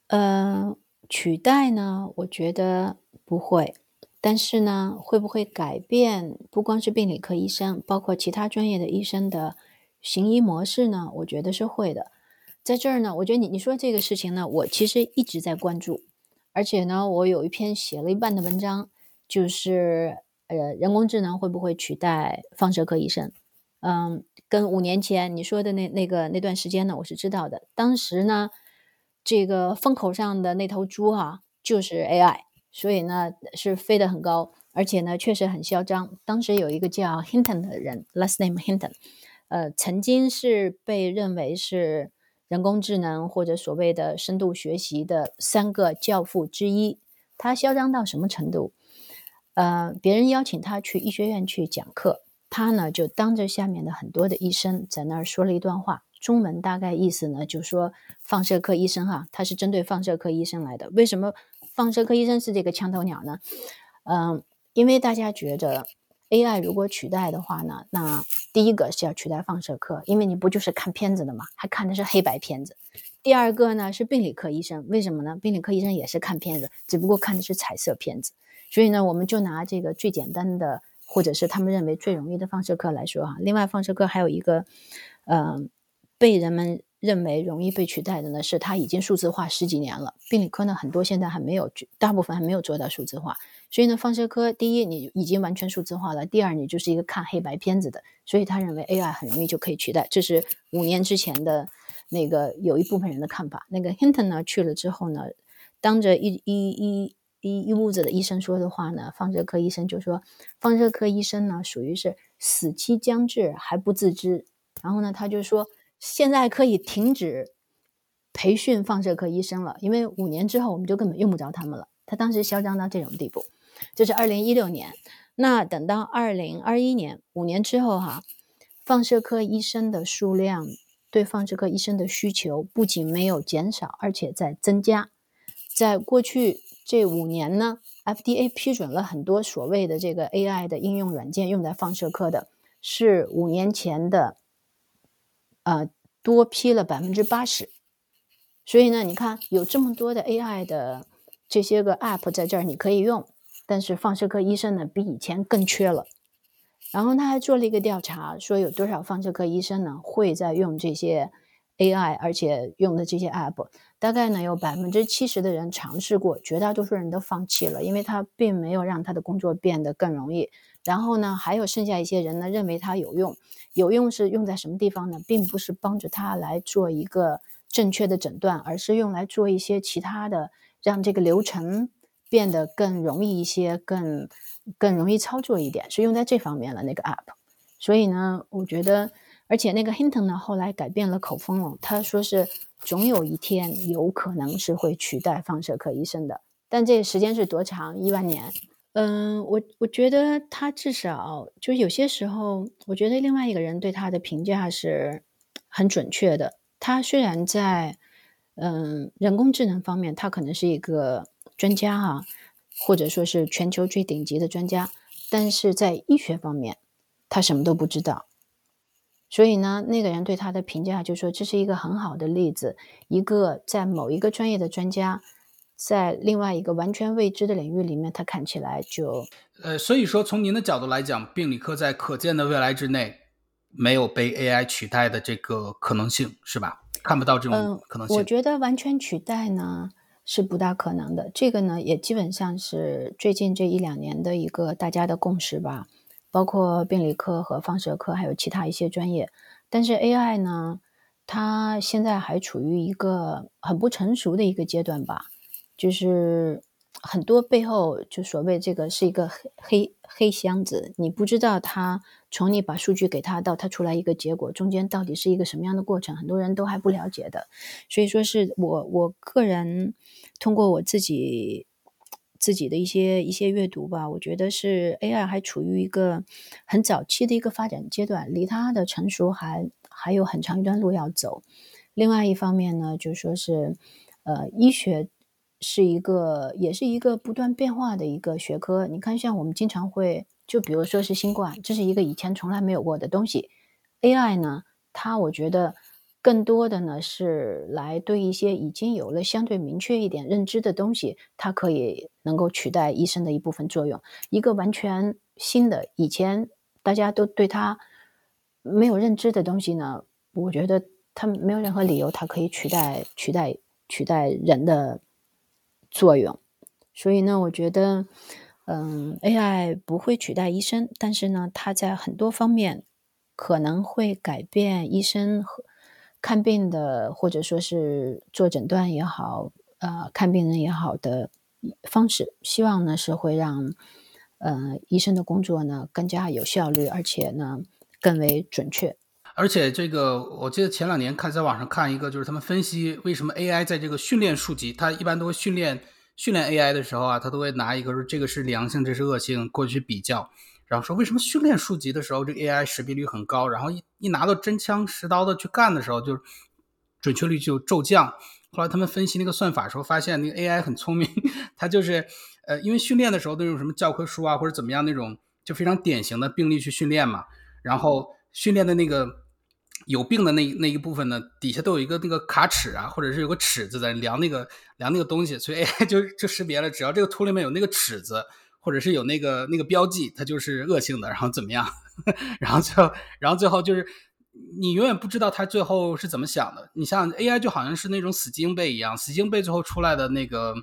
嗯，取代呢，我觉得不会，但是呢，会不会改变不光是病理科医生，包括其他专业的医生的行医模式呢？我觉得是会的。在这儿呢，我觉得你你说这个事情呢，我其实一直在关注，而且呢，我有一篇写了一半的文章。就是呃，人工智能会不会取代放射科医生？嗯，跟五年前你说的那那个那段时间呢，我是知道的。当时呢，这个风口上的那头猪哈，就是 AI，所以呢是飞得很高，而且呢确实很嚣张。当时有一个叫 Hinton 的人，last name Hinton，呃，曾经是被认为是人工智能或者所谓的深度学习的三个教父之一。他嚣张到什么程度？呃，别人邀请他去医学院去讲课，他呢就当着下面的很多的医生在那儿说了一段话，中文大概意思呢就说放射科医生哈，他是针对放射科医生来的。为什么放射科医生是这个枪头鸟呢？嗯，因为大家觉得 AI 如果取代的话呢，那第一个是要取代放射科，因为你不就是看片子的嘛，还看的是黑白片子。第二个呢是病理科医生，为什么呢？病理科医生也是看片子，只不过看的是彩色片子。所以呢，我们就拿这个最简单的，或者是他们认为最容易的放射科来说哈。另外，放射科还有一个，呃，被人们认为容易被取代的呢，是它已经数字化十几年了。病理科呢，很多现在还没有，大部分还没有做到数字化。所以呢，放射科第一，你已经完全数字化了；第二，你就是一个看黑白片子的。所以他认为 AI 很容易就可以取代。这是五年之前的那个有一部分人的看法。那个 Hinton 呢去了之后呢，当着一一一。一一屋子的医生说的话呢，放射科医生就说，放射科医生呢属于是死期将至还不自知。然后呢，他就说现在可以停止培训放射科医生了，因为五年之后我们就根本用不着他们了。他当时嚣张到这种地步，这是二零一六年。那等到二零二一年，五年之后哈，放射科医生的数量对放射科医生的需求不仅没有减少，而且在增加。在过去。这五年呢，FDA 批准了很多所谓的这个 AI 的应用软件用在放射科的，是五年前的，呃，多批了百分之八十。所以呢，你看有这么多的 AI 的这些个 App 在这儿你可以用，但是放射科医生呢比以前更缺了。然后他还做了一个调查，说有多少放射科医生呢会在用这些 AI，而且用的这些 App。大概呢，有百分之七十的人尝试过，绝大多数人都放弃了，因为他并没有让他的工作变得更容易。然后呢，还有剩下一些人呢，认为它有用，有用是用在什么地方呢？并不是帮助他来做一个正确的诊断，而是用来做一些其他的，让这个流程变得更容易一些，更更容易操作一点，是用在这方面了那个 app。所以呢，我觉得，而且那个 Hinton 呢，后来改变了口风了，他说是。总有一天有可能是会取代放射科医生的，但这时间是多长？一万年？嗯，我我觉得他至少就有些时候，我觉得另外一个人对他的评价是很准确的。他虽然在嗯人工智能方面，他可能是一个专家哈，或者说是全球最顶级的专家，但是在医学方面，他什么都不知道。所以呢，那个人对他的评价就说这是一个很好的例子，一个在某一个专业的专家，在另外一个完全未知的领域里面，它看起来就……呃，所以说从您的角度来讲，病理科在可见的未来之内没有被 AI 取代的这个可能性，是吧？看不到这种可能性。我觉得完全取代呢，是不大可能的。这个呢，也基本上是最近这一两年的一个大家的共识吧，包括病理科和放射科，还有其他一些专业。但是 AI 呢，它现在还处于一个很不成熟的一个阶段吧，就是很多背后就所谓这个是一个黑黑黑箱子，你不知道它从你把数据给它到它出来一个结果中间到底是一个什么样的过程，很多人都还不了解的。所以说是我我个人通过我自己自己的一些一些阅读吧，我觉得是 AI 还处于一个很早期的一个发展阶段，离它的成熟还还有很长一段路要走。另外一方面呢，就说是呃，医学是一个也是一个不断变化的一个学科。你看，像我们经常会就比如说是新冠，这是一个以前从来没有过的东西。AI 呢，它我觉得。更多的呢是来对一些已经有了相对明确一点认知的东西，它可以能够取代医生的一部分作用。一个完全新的以前大家都对它没有认知的东西呢，我觉得它没有任何理由它可以取代取代取代人的作用。所以呢，我觉得，嗯，AI 不会取代医生，但是呢，它在很多方面可能会改变医生和。看病的，或者说是做诊断也好，呃，看病人也好的方式，希望呢是会让，呃，医生的工作呢更加有效率，而且呢更为准确。而且这个，我记得前两年看在网上看一个，就是他们分析为什么 AI 在这个训练数级，它一般都会训练训练 AI 的时候啊，它都会拿一个说这个是良性，这是恶性，过去比较。然后说为什么训练数级的时候，这个 AI 识别率很高，然后一一拿到真枪实刀的去干的时候，就准确率就骤降。后来他们分析那个算法的时候，发现那个 AI 很聪明，它就是呃，因为训练的时候都用什么教科书啊或者怎么样那种就非常典型的病例去训练嘛，然后训练的那个有病的那那一部分呢，底下都有一个那个卡尺啊，或者是有个尺子在量那个量那个东西，所以 AI 就就识别了，只要这个图里面有那个尺子。或者是有那个那个标记，它就是恶性的，然后怎么样？然后最后，然后最后就是你永远不知道它最后是怎么想的。你像 AI 就好像是那种死记硬背一样，死记硬背最后出来的那个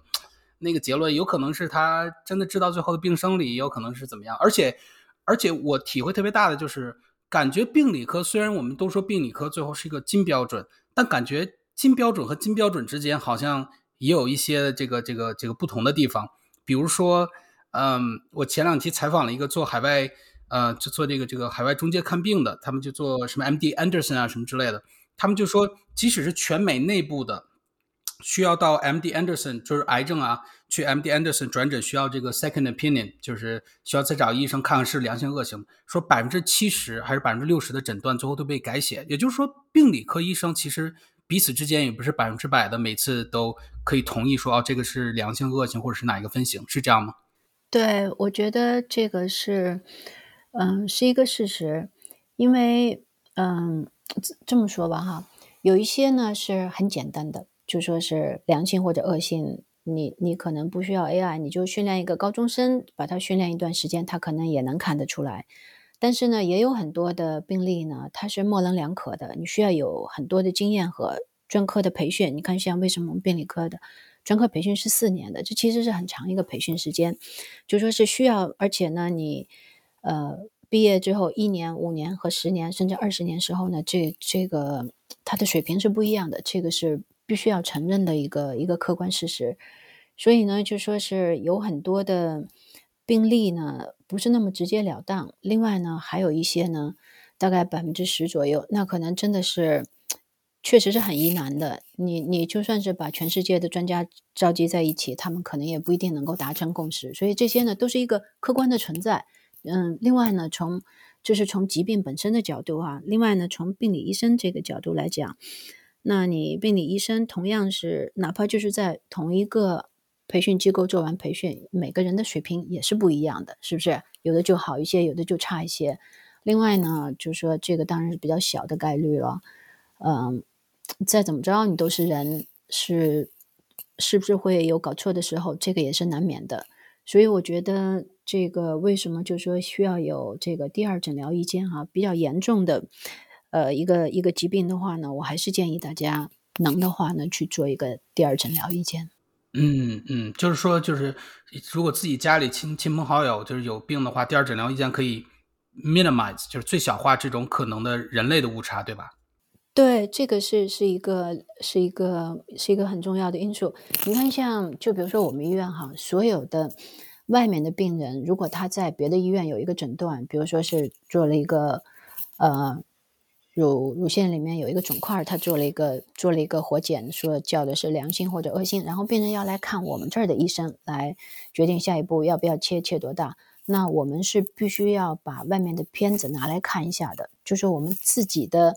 那个结论，有可能是他真的知道最后的病生理，也有可能是怎么样。而且而且我体会特别大的就是，感觉病理科虽然我们都说病理科最后是一个金标准，但感觉金标准和金标准之间好像也有一些这个这个这个不同的地方，比如说。嗯，我前两期采访了一个做海外，呃，就做这个这个海外中介看病的，他们就做什么 MD Anderson 啊什么之类的，他们就说，即使是全美内部的，需要到 MD Anderson 就是癌症啊，去 MD Anderson 转诊需要这个 second opinion，就是需要再找医生看看是良性恶性，说百分之七十还是百分之六十的诊断最后都被改写，也就是说，病理科医生其实彼此之间也不是百分之百的每次都可以同意说，哦，这个是良性恶性或者是哪一个分型，是这样吗？对，我觉得这个是，嗯，是一个事实，因为，嗯，这么说吧，哈，有一些呢是很简单的，就说是良性或者恶性，你你可能不需要 AI，你就训练一个高中生，把他训练一段时间，他可能也能看得出来。但是呢，也有很多的病例呢，它是模棱两可的，你需要有很多的经验和专科的培训。你看，像为什么我们病理科的？专科培训是四年的，这其实是很长一个培训时间，就说是需要，而且呢，你呃毕业之后一年、五年和十年甚至二十年时候呢，这这个他的水平是不一样的，这个是必须要承认的一个一个客观事实。所以呢，就说是有很多的病例呢不是那么直截了当，另外呢还有一些呢，大概百分之十左右，那可能真的是。确实是很疑难的。你你就算是把全世界的专家召集在一起，他们可能也不一定能够达成共识。所以这些呢，都是一个客观的存在。嗯，另外呢，从就是从疾病本身的角度啊，另外呢，从病理医生这个角度来讲，那你病理医生同样是哪怕就是在同一个培训机构做完培训，每个人的水平也是不一样的，是不是？有的就好一些，有的就差一些。另外呢，就是说这个当然是比较小的概率了。嗯。再怎么着，你都是人，是是不是会有搞错的时候？这个也是难免的。所以我觉得，这个为什么就说需要有这个第二诊疗意见哈？比较严重的，呃，一个一个疾病的话呢，我还是建议大家能的话呢去做一个第二诊疗意见。嗯嗯，就是说，就是如果自己家里亲亲朋好友就是有病的话，第二诊疗意见可以 minimize，就是最小化这种可能的人类的误差，对吧？对，这个是是一个是一个是一个很重要的因素。你看，像就比如说我们医院哈，所有的外面的病人，如果他在别的医院有一个诊断，比如说是做了一个呃。乳乳腺里面有一个肿块，他做了一个做了一个活检，说叫的是良性或者恶性，然后病人要来看我们这儿的医生来决定下一步要不要切，切多大。那我们是必须要把外面的片子拿来看一下的，就是我们自己的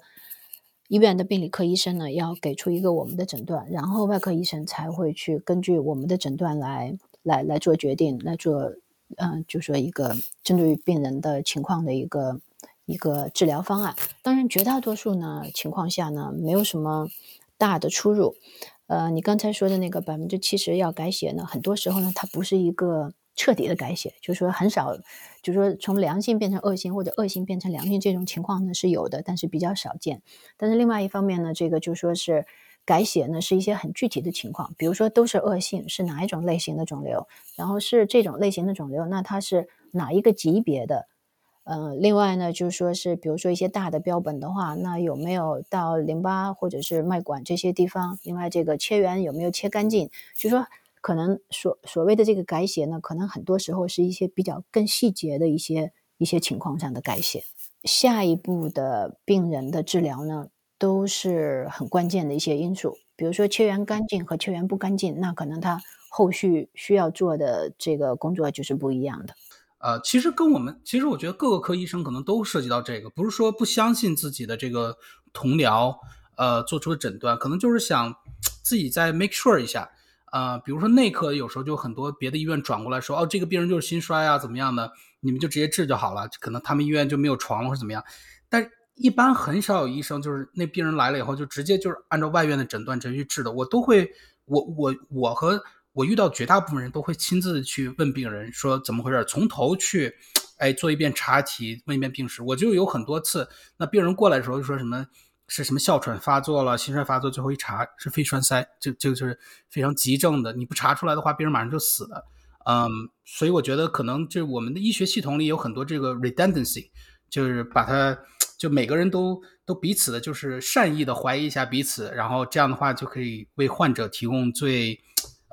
医院的病理科医生呢要给出一个我们的诊断，然后外科医生才会去根据我们的诊断来来来做决定，来做嗯，就说一个针对于病人的情况的一个。一个治疗方案，当然绝大多数呢情况下呢没有什么大的出入。呃，你刚才说的那个百分之七十要改写呢，很多时候呢它不是一个彻底的改写，就是说很少，就是说从良性变成恶性或者恶性变成良性这种情况呢是有的，但是比较少见。但是另外一方面呢，这个就说是改写呢是一些很具体的情况，比如说都是恶性，是哪一种类型的肿瘤，然后是这种类型的肿瘤，那它是哪一个级别的？呃，另外呢，就是说是，比如说一些大的标本的话，那有没有到淋巴或者是脉管这些地方？另外，这个切缘有没有切干净？就说可能所所谓的这个改写呢，可能很多时候是一些比较更细节的一些一些情况上的改写。下一步的病人的治疗呢，都是很关键的一些因素。比如说切缘干净和切缘不干净，那可能他后续需要做的这个工作就是不一样的。呃，其实跟我们，其实我觉得各个科医生可能都涉及到这个，不是说不相信自己的这个同僚，呃，做出的诊断，可能就是想自己再 make sure 一下，呃，比如说内科有时候就很多别的医院转过来说，哦，这个病人就是心衰啊，怎么样的，你们就直接治就好了，可能他们医院就没有床或者怎么样，但一般很少有医生就是那病人来了以后就直接就是按照外院的诊断直接去治的，我都会，我我我和。我遇到绝大部分人都会亲自去问病人说怎么回事，从头去，哎，做一遍查体，问一遍病史。我就有很多次，那病人过来的时候就说什么是什么哮喘发作了，心衰发作，最后一查是肺栓塞，这这个就是非常急症的，你不查出来的话，病人马上就死了。嗯，所以我觉得可能就我们的医学系统里有很多这个 redundancy，就是把它就每个人都都彼此的就是善意的怀疑一下彼此，然后这样的话就可以为患者提供最。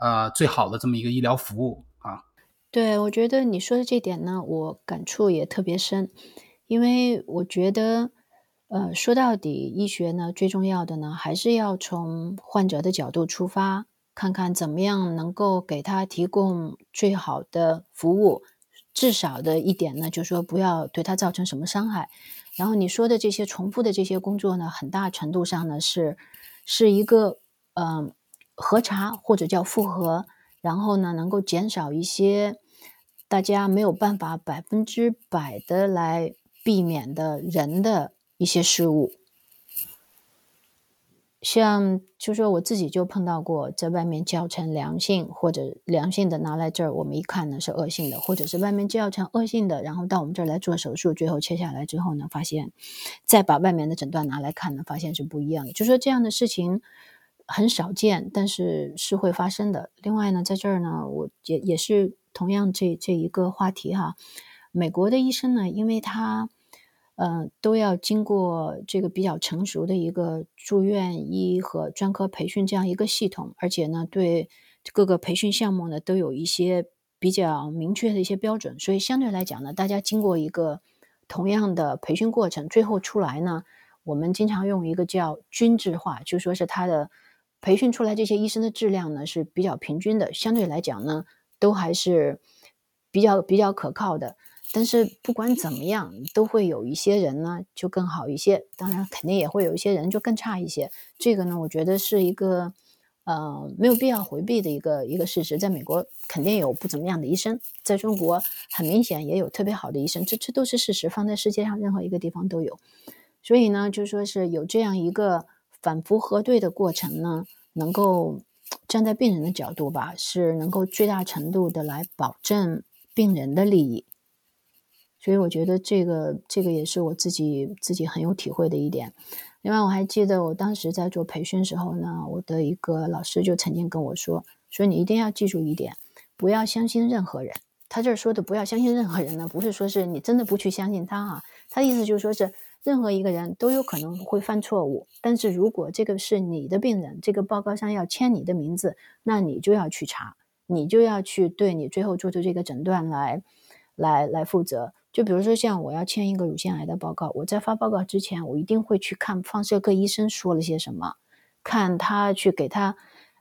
呃，最好的这么一个医疗服务啊，对我觉得你说的这点呢，我感触也特别深，因为我觉得，呃，说到底，医学呢最重要的呢，还是要从患者的角度出发，看看怎么样能够给他提供最好的服务，至少的一点呢，就是说不要对他造成什么伤害。然后你说的这些重复的这些工作呢，很大程度上呢是是一个，嗯。核查或者叫复核，然后呢，能够减少一些大家没有办法百分之百的来避免的人的一些失误。像就说我自己就碰到过，在外面叫成良性或者良性的拿来这儿，我们一看呢是恶性的，或者是外面叫成恶性的，然后到我们这儿来做手术，最后切下来之后呢，发现再把外面的诊断拿来看呢，发现是不一样的。就说这样的事情。很少见，但是是会发生的。另外呢，在这儿呢，我也也是同样这这一个话题哈。美国的医生呢，因为他嗯都要经过这个比较成熟的一个住院医和专科培训这样一个系统，而且呢，对各个培训项目呢都有一些比较明确的一些标准，所以相对来讲呢，大家经过一个同样的培训过程，最后出来呢，我们经常用一个叫均质化，就说是他的。培训出来这些医生的质量呢是比较平均的，相对来讲呢都还是比较比较可靠的。但是不管怎么样，都会有一些人呢就更好一些，当然肯定也会有一些人就更差一些。这个呢，我觉得是一个呃没有必要回避的一个一个事实。在美国肯定有不怎么样的医生，在中国很明显也有特别好的医生，这这都是事实，放在世界上任何一个地方都有。所以呢，就说是有这样一个。反复核对的过程呢，能够站在病人的角度吧，是能够最大程度的来保证病人的利益。所以我觉得这个这个也是我自己自己很有体会的一点。另外，我还记得我当时在做培训时候呢，我的一个老师就曾经跟我说：“说你一定要记住一点，不要相信任何人。他这儿说的不要相信任何人呢，不是说是你真的不去相信他哈，他的意思就是说是任何一个人都有可能会犯错误，但是如果这个是你的病人，这个报告上要签你的名字，那你就要去查，你就要去对你最后做出这个诊断来，来来负责。就比如说像我要签一个乳腺癌的报告，我在发报告之前，我一定会去看放射科医生说了些什么，看他去给他。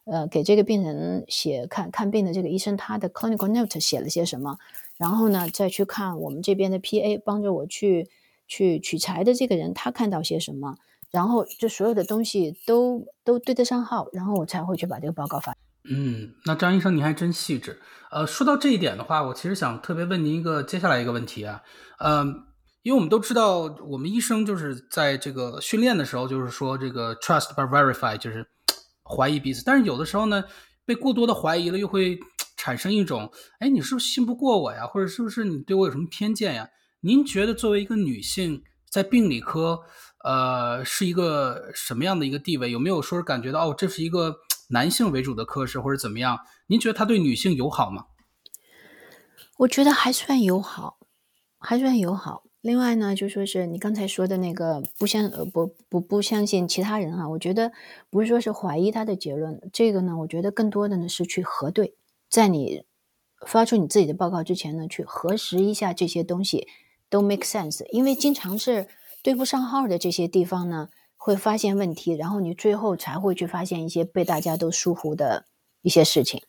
呃，给这个病人写看看病的这个医生，他的 clinical note 写了些什么，然后呢，再去看我们这边的 PA 帮着我去去取材的这个人，他看到些什么，然后这所有的东西都都对得上号，然后我才会去把这个报告发。嗯，那张医生您还真细致。呃，说到这一点的话，我其实想特别问您一个接下来一个问题啊，嗯，因为我们都知道，我们医生就是在这个训练的时候，就是说这个 trust but verify，就是。怀疑彼此，但是有的时候呢，被过多的怀疑了，又会产生一种，哎，你是不是信不过我呀？或者是不是你对我有什么偏见呀？您觉得作为一个女性，在病理科，呃，是一个什么样的一个地位？有没有说感觉到，哦，这是一个男性为主的科室，或者怎么样？您觉得他对女性友好吗？我觉得还算友好，还算友好。另外呢，就说是你刚才说的那个不相呃不不不相信其他人啊，我觉得不是说是怀疑他的结论，这个呢，我觉得更多的呢是去核对，在你发出你自己的报告之前呢，去核实一下这些东西都 make sense，因为经常是对不上号的这些地方呢，会发现问题，然后你最后才会去发现一些被大家都疏忽的一些事情。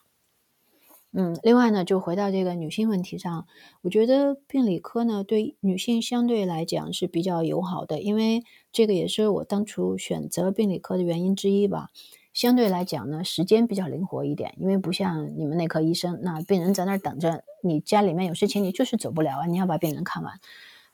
嗯，另外呢，就回到这个女性问题上，我觉得病理科呢对女性相对来讲是比较友好的，因为这个也是我当初选择病理科的原因之一吧。相对来讲呢，时间比较灵活一点，因为不像你们内科医生，那病人在那儿等着，你家里面有事情，你就是走不了啊，你要把病人看完。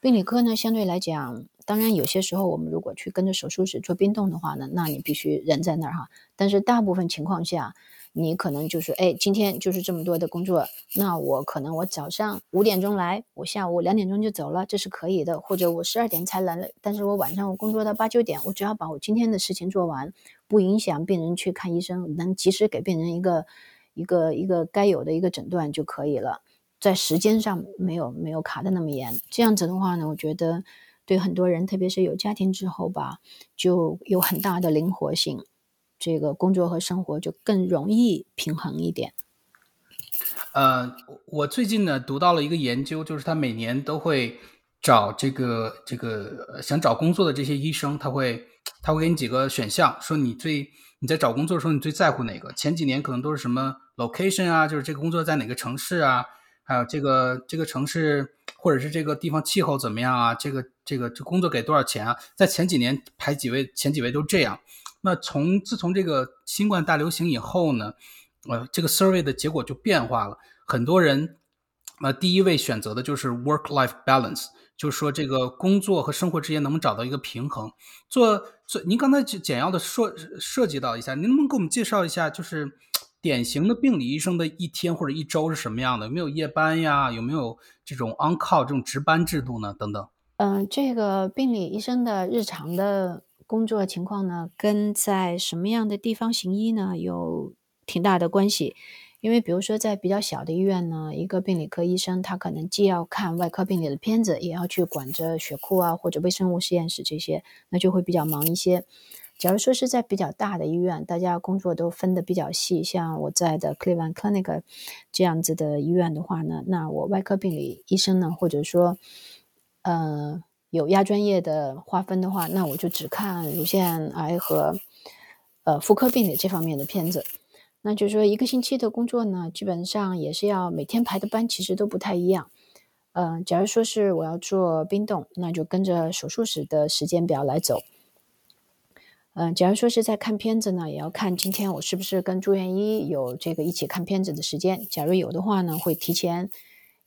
病理科呢，相对来讲，当然有些时候我们如果去跟着手术室做冰冻的话呢，那你必须人在那儿哈，但是大部分情况下。你可能就是哎，今天就是这么多的工作，那我可能我早上五点钟来，我下午两点钟就走了，这是可以的。或者我十二点才来了，但是我晚上我工作到八九点，我只要把我今天的事情做完，不影响病人去看医生，能及时给病人一个一个一个该有的一个诊断就可以了，在时间上没有没有卡的那么严。这样子的话呢，我觉得对很多人，特别是有家庭之后吧，就有很大的灵活性。这个工作和生活就更容易平衡一点。呃，我最近呢读到了一个研究，就是他每年都会找这个这个想找工作的这些医生，他会他会给你几个选项，说你最你在找工作的时候你最在乎哪个？前几年可能都是什么 location 啊，就是这个工作在哪个城市啊，还有这个这个城市或者是这个地方气候怎么样啊？这个这个这工作给多少钱啊？在前几年排几位前几位都这样。那从自从这个新冠大流行以后呢，呃，这个 survey 的结果就变化了。很多人，呃，第一位选择的就是 work-life balance，就是说这个工作和生活之间能不能找到一个平衡。做做，您刚才简要的说涉及到一下，您能不能给我们介绍一下，就是典型的病理医生的一天或者一周是什么样的？有没有夜班呀？有没有这种 on call 这种值班制度呢？等等。嗯，这个病理医生的日常的。工作情况呢，跟在什么样的地方行医呢，有挺大的关系。因为比如说在比较小的医院呢，一个病理科医生他可能既要看外科病理的片子，也要去管着血库啊或者微生物实验室这些，那就会比较忙一些。假如说是在比较大的医院，大家工作都分得比较细，像我在的 Cleveland Clinic 这样子的医院的话呢，那我外科病理医生呢，或者说，呃。有亚专业的划分的话，那我就只看乳腺癌和呃妇科病理这方面的片子。那就是说，一个星期的工作呢，基本上也是要每天排的班，其实都不太一样。嗯，假如说是我要做冰冻，那就跟着手术室的时间表来走。嗯，假如说是在看片子呢，也要看今天我是不是跟住院医有这个一起看片子的时间。假如有的话呢，会提前。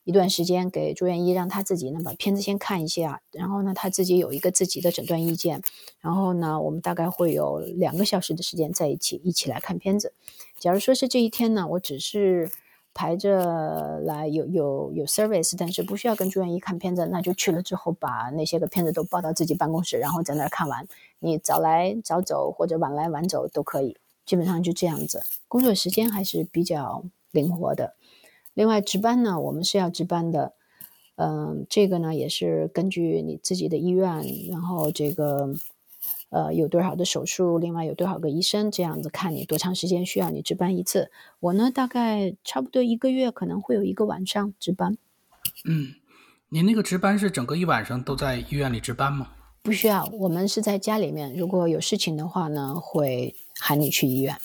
一段时间给住院医让他自己呢把片子先看一下，然后呢他自己有一个自己的诊断意见，然后呢我们大概会有两个小时的时间在一起一起来看片子。假如说是这一天呢，我只是排着来有有有 service，但是不需要跟住院医看片子，那就去了之后把那些个片子都抱到自己办公室，然后在那儿看完。你早来早走或者晚来晚走都可以。基本上就这样子，工作时间还是比较灵活的。另外值班呢，我们是要值班的，嗯，这个呢也是根据你自己的意愿，然后这个呃有多少的手术，另外有多少个医生，这样子看你多长时间需要你值班一次。我呢大概差不多一个月可能会有一个晚上值班。嗯，您那个值班是整个一晚上都在医院里值班吗？不需要，我们是在家里面，如果有事情的话呢，会喊你去医院。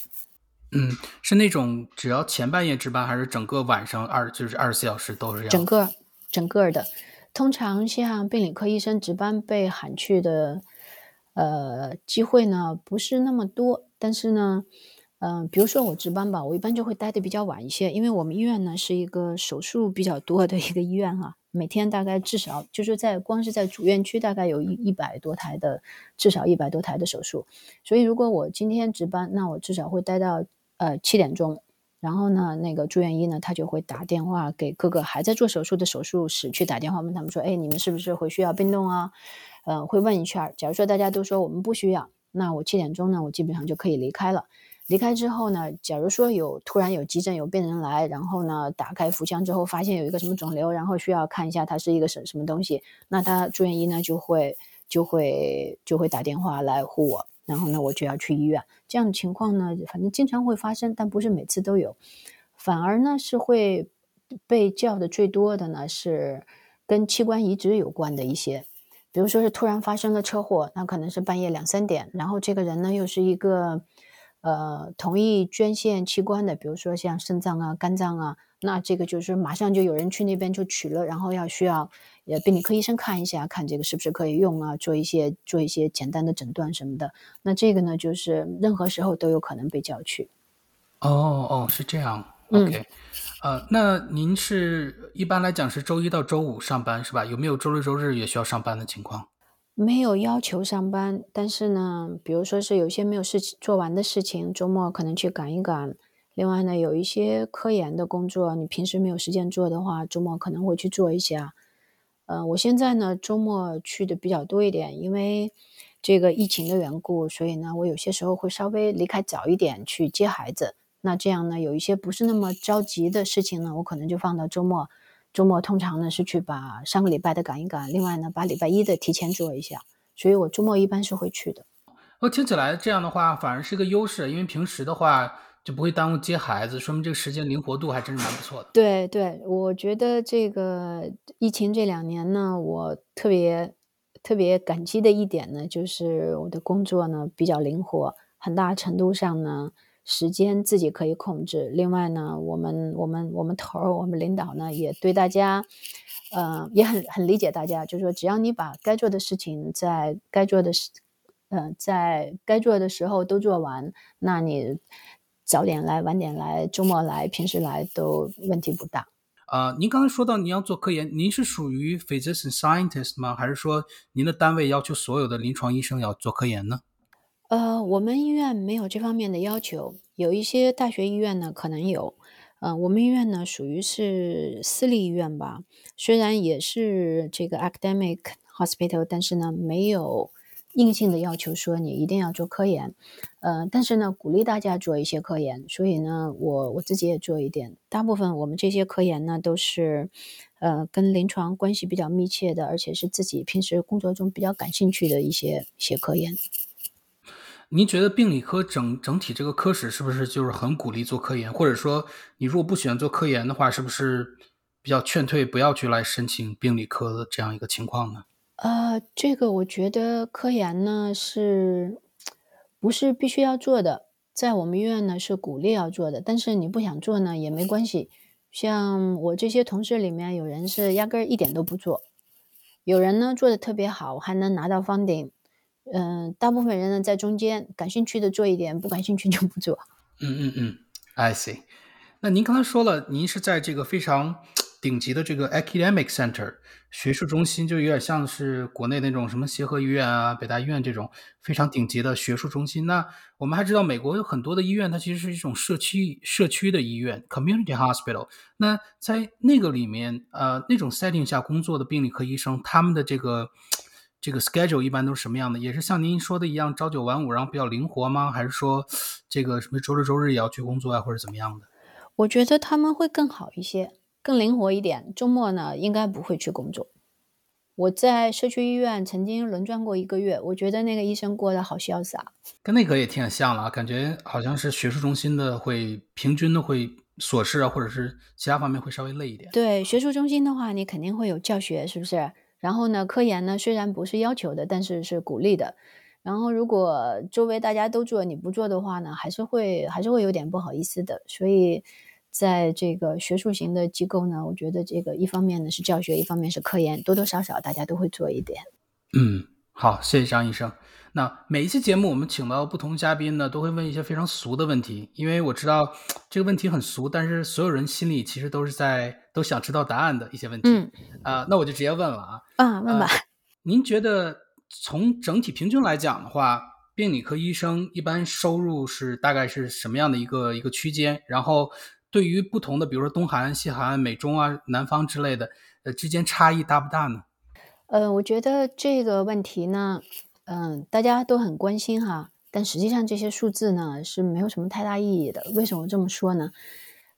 嗯，是那种只要前半夜值班，还是整个晚上二就是二十四小时都是要？整个整个的，通常像病理科医生值班被喊去的，呃，机会呢不是那么多。但是呢，嗯，比如说我值班吧，我一般就会待的比较晚一些，因为我们医院呢是一个手术比较多的一个医院哈，每天大概至少就是在光是在主院区大概有一一百多台的，至少一百多台的手术。所以如果我今天值班，那我至少会待到。呃，七点钟，然后呢，那个住院医呢，他就会打电话给各个还在做手术的手术室去打电话问他们说，哎，你们是不是会需要冰冻啊？呃，会问一圈。假如说大家都说我们不需要，那我七点钟呢，我基本上就可以离开了。离开之后呢，假如说有突然有急诊有病人来，然后呢，打开腹腔之后发现有一个什么肿瘤，然后需要看一下它是一个什什么东西，那他住院医呢就会就会就会打电话来呼我。然后呢，我就要去医院。这样的情况呢，反正经常会发生，但不是每次都有。反而呢，是会被叫的最多的呢，是跟器官移植有关的一些。比如说是突然发生了车祸，那可能是半夜两三点，然后这个人呢又是一个呃同意捐献器官的，比如说像肾脏啊、肝脏啊。那这个就是马上就有人去那边就取了，然后要需要呃病理科医生看一下，看这个是不是可以用啊，做一些做一些简单的诊断什么的。那这个呢，就是任何时候都有可能被叫去。哦哦，是这样。OK，呃，那您是一般来讲是周一到周五上班是吧？有没有周六周日也需要上班的情况？没有要求上班，但是呢，比如说是有些没有事情做完的事情，周末可能去赶一赶。另外呢，有一些科研的工作，你平时没有时间做的话，周末可能会去做一下。呃，我现在呢，周末去的比较多一点，因为这个疫情的缘故，所以呢，我有些时候会稍微离开早一点去接孩子。那这样呢，有一些不是那么着急的事情呢，我可能就放到周末。周末通常呢是去把上个礼拜的赶一赶，另外呢，把礼拜一的提前做一下。所以我周末一般是会去的。我听起来这样的话反而是个优势，因为平时的话。就不会耽误接孩子，说明这个时间灵活度还真是蛮不错的。对对，我觉得这个疫情这两年呢，我特别特别感激的一点呢，就是我的工作呢比较灵活，很大程度上呢时间自己可以控制。另外呢，我们我们我们头儿，我们领导呢也对大家，呃，也很很理解大家，就是说只要你把该做的事情在该做的时，呃，在该做的时候都做完，那你。早点来，晚点来，周末来，平时来都问题不大。啊，您刚才说到您要做科研，您是属于 physician scientist 吗？还是说您的单位要求所有的临床医生要做科研呢？呃，我们医院没有这方面的要求，有一些大学医院呢可能有。呃，我们医院呢属于是私立医院吧，虽然也是这个 academic hospital，但是呢没有。硬性的要求说你一定要做科研，呃，但是呢，鼓励大家做一些科研，所以呢，我我自己也做一点。大部分我们这些科研呢，都是，呃，跟临床关系比较密切的，而且是自己平时工作中比较感兴趣的一些一些科研。您觉得病理科整整体这个科室是不是就是很鼓励做科研？或者说，你如果不喜欢做科研的话，是不是比较劝退不要去来申请病理科的这样一个情况呢？呃，这个我觉得科研呢是，不是必须要做的，在我们医院呢是鼓励要做的，但是你不想做呢也没关系。像我这些同事里面，有人是压根儿一点都不做，有人呢做的特别好，还能拿到 funding。嗯，大部分人呢在中间，感兴趣的做一点，不感兴趣就不做。嗯嗯嗯，I see。那您刚才说了，您是在这个非常。顶级的这个 academic center 学术中心，就有点像是国内那种什么协和医院啊、北大医院这种非常顶级的学术中心。那我们还知道，美国有很多的医院，它其实是一种社区社区的医院 （community hospital）。那在那个里面，呃，那种 setting 下工作的病理科医生，他们的这个这个 schedule 一般都是什么样的？也是像您说的一样，朝九晚五，然后比较灵活吗？还是说这个什么周六周日也要去工作啊，或者怎么样的？我觉得他们会更好一些，更灵活一点。周末呢，应该不会去工作。我在社区医院曾经轮转过一个月，我觉得那个医生过得好潇洒，跟那个也挺像了，感觉好像是学术中心的会平均的会琐事啊，或者是其他方面会稍微累一点。对，学术中心的话，你肯定会有教学，是不是？然后呢，科研呢虽然不是要求的，但是是鼓励的。然后如果周围大家都做，你不做的话呢，还是会还是会有点不好意思的。所以。在这个学术型的机构呢，我觉得这个一方面呢是教学，一方面是科研，多多少少大家都会做一点。嗯，好，谢谢张医生。那每一期节目我们请到不同嘉宾呢，都会问一些非常俗的问题，因为我知道这个问题很俗，但是所有人心里其实都是在都想知道答案的一些问题。嗯，啊，那我就直接问了啊。啊，问吧。您觉得从整体平均来讲的话，病理科医生一般收入是大概是什么样的一个一个区间？然后。对于不同的，比如说东海岸、西海岸、美中啊、南方之类的，呃，之间差异大不大呢？呃，我觉得这个问题呢，嗯，大家都很关心哈，但实际上这些数字呢是没有什么太大意义的。为什么这么说呢？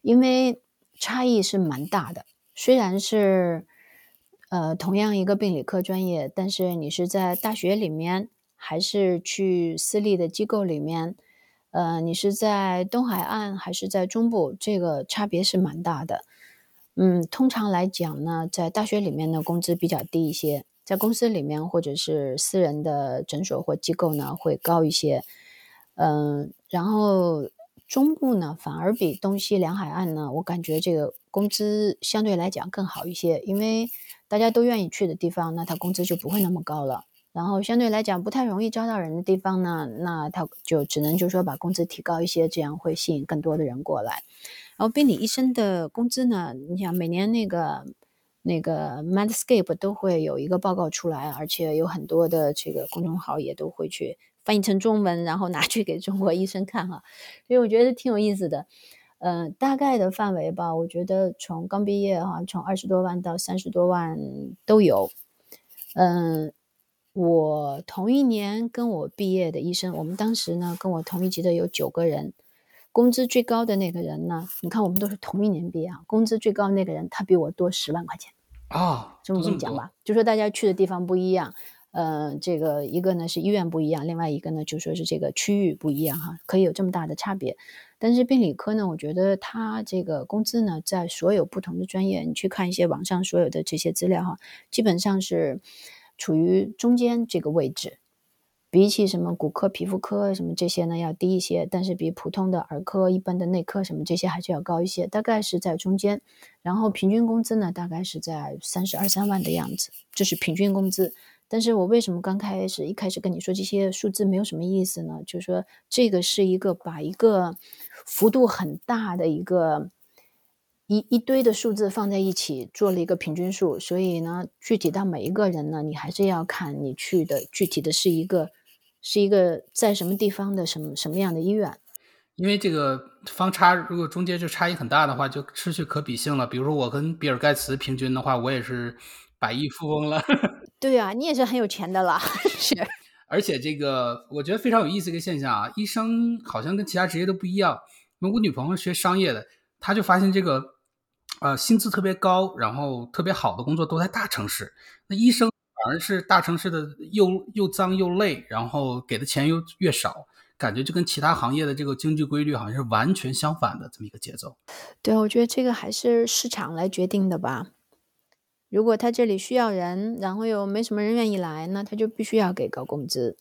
因为差异是蛮大的。虽然是呃同样一个病理科专业，但是你是在大学里面，还是去私立的机构里面？呃，你是在东海岸还是在中部？这个差别是蛮大的。嗯，通常来讲呢，在大学里面呢，工资比较低一些；在公司里面或者是私人的诊所或机构呢，会高一些。嗯，然后中部呢，反而比东西两海岸呢，我感觉这个工资相对来讲更好一些，因为大家都愿意去的地方，那他工资就不会那么高了。然后相对来讲不太容易招到人的地方呢，那他就只能就说把工资提高一些，这样会吸引更多的人过来。然后病理医生的工资呢，你想每年那个那个 Medscape 都会有一个报告出来，而且有很多的这个公众号也都会去翻译成中文，然后拿去给中国医生看哈。所以我觉得挺有意思的。嗯，大概的范围吧，我觉得从刚毕业哈，从二十多万到三十多万都有。嗯。我同一年跟我毕业的医生，我们当时呢跟我同一级的有九个人，工资最高的那个人呢，你看我们都是同一年毕业，啊，工资最高那个人他比我多十万块钱啊，这么跟你讲吧，就说大家去的地方不一样，呃，这个一个呢是医院不一样，另外一个呢就说是这个区域不一样哈，可以有这么大的差别。但是病理科呢，我觉得他这个工资呢，在所有不同的专业，你去看一些网上所有的这些资料哈，基本上是。处于中间这个位置，比起什么骨科、皮肤科什么这些呢，要低一些，但是比普通的儿科、一般的内科什么这些还是要高一些，大概是在中间。然后平均工资呢，大概是在三十二三万的样子，这是平均工资。但是我为什么刚开始一开始跟你说这些数字没有什么意思呢？就是说这个是一个把一个幅度很大的一个。一一堆的数字放在一起做了一个平均数，所以呢，具体到每一个人呢，你还是要看你去的具体的是一个是一个在什么地方的什么什么样的医院。因为这个方差如果中间就差异很大的话，就失去可比性了。比如说我跟比尔盖茨平均的话，我也是百亿富翁了。对啊，你也是很有钱的了。是。而且这个我觉得非常有意思一个现象啊，医生好像跟其他职业都不一样。我女朋友学商业的，她就发现这个。呃，薪资特别高，然后特别好的工作都在大城市。那医生反而是大城市的又又脏又累，然后给的钱又越少，感觉就跟其他行业的这个经济规律好像是完全相反的这么一个节奏。对，我觉得这个还是市场来决定的吧。如果他这里需要人，然后又没什么人愿意来，那他就必须要给高工资。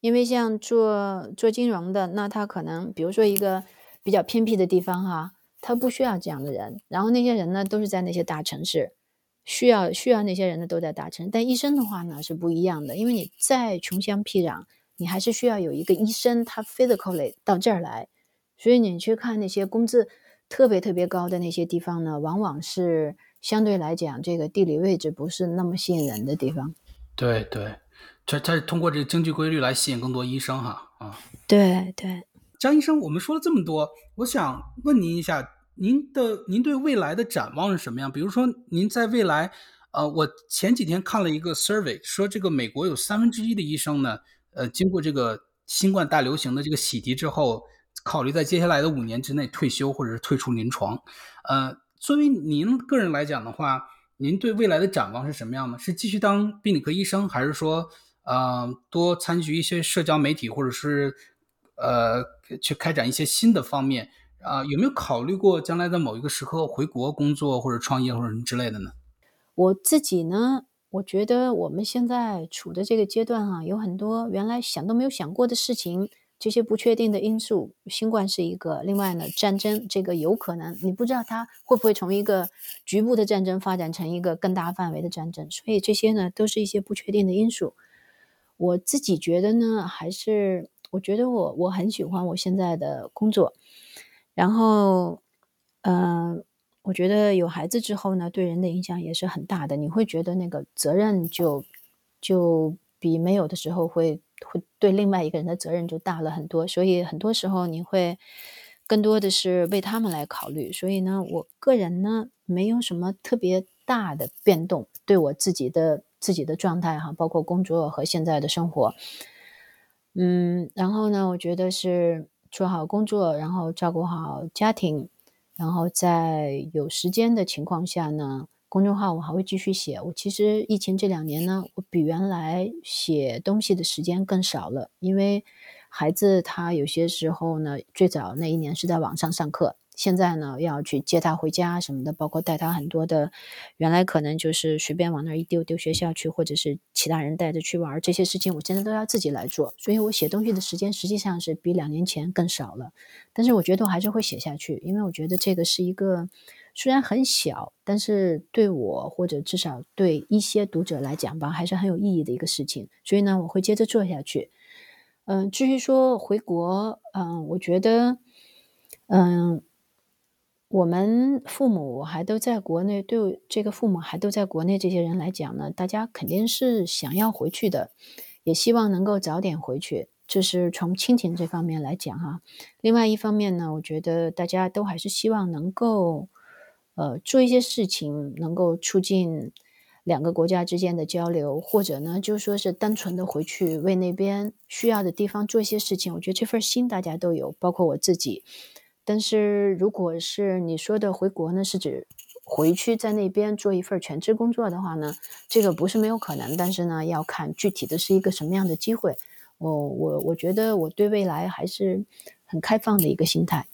因为像做做金融的，那他可能比如说一个比较偏僻的地方哈。他不需要这样的人，然后那些人呢都是在那些大城市，需要需要那些人呢都在大城。但医生的话呢是不一样的，因为你再穷乡僻壤，你还是需要有一个医生，他 physically 到这儿来。所以你去看那些工资特别特别高的那些地方呢，往往是相对来讲这个地理位置不是那么吸引人的地方。对对，他他是通过这个经济规律来吸引更多医生哈啊。对对。张医生，我们说了这么多，我想问您一下，您的您对未来的展望是什么样？比如说，您在未来，呃，我前几天看了一个 survey，说这个美国有三分之一的医生呢，呃，经过这个新冠大流行的这个洗涤之后，考虑在接下来的五年之内退休或者是退出临床。呃，作为您个人来讲的话，您对未来的展望是什么样的？是继续当病理科医生，还是说，呃，多参与一些社交媒体，或者是，呃，去开展一些新的方面？啊，有没有考虑过将来在某一个时刻回国工作，或者创业，或者什么之类的呢？我自己呢，我觉得我们现在处的这个阶段哈，有很多原来想都没有想过的事情，这些不确定的因素，新冠是一个，另外呢，战争这个有可能，你不知道它会不会从一个局部的战争发展成一个更大范围的战争，所以这些呢，都是一些不确定的因素。我自己觉得呢，还是我觉得我我很喜欢我现在的工作。然后，嗯，我觉得有孩子之后呢，对人的影响也是很大的。你会觉得那个责任就就比没有的时候会会对另外一个人的责任就大了很多。所以很多时候你会更多的是为他们来考虑。所以呢，我个人呢没有什么特别大的变动，对我自己的自己的状态哈，包括工作和现在的生活。嗯，然后呢，我觉得是。做好工作，然后照顾好家庭，然后在有时间的情况下呢，公众号我还会继续写。我其实疫情这两年呢，我比原来写东西的时间更少了，因为孩子他有些时候呢，最早那一年是在网上上课。现在呢，要去接他回家什么的，包括带他很多的，原来可能就是随便往那儿一丢丢学校去，或者是其他人带着去玩这些事情，我现在都要自己来做。所以我写东西的时间实际上是比两年前更少了。但是我觉得我还是会写下去，因为我觉得这个是一个虽然很小，但是对我或者至少对一些读者来讲吧，还是很有意义的一个事情。所以呢，我会接着做下去。嗯，至于说回国，嗯，我觉得，嗯。我们父母还都在国内，对这个父母还都在国内这些人来讲呢，大家肯定是想要回去的，也希望能够早点回去。这是从亲情这方面来讲哈。另外一方面呢，我觉得大家都还是希望能够，呃，做一些事情，能够促进两个国家之间的交流，或者呢，就说是单纯的回去为那边需要的地方做一些事情。我觉得这份心大家都有，包括我自己。但是，如果是你说的回国呢，是指回去在那边做一份全职工作的话呢，这个不是没有可能，但是呢，要看具体的是一个什么样的机会。我我我觉得我对未来还是很开放的一个心态。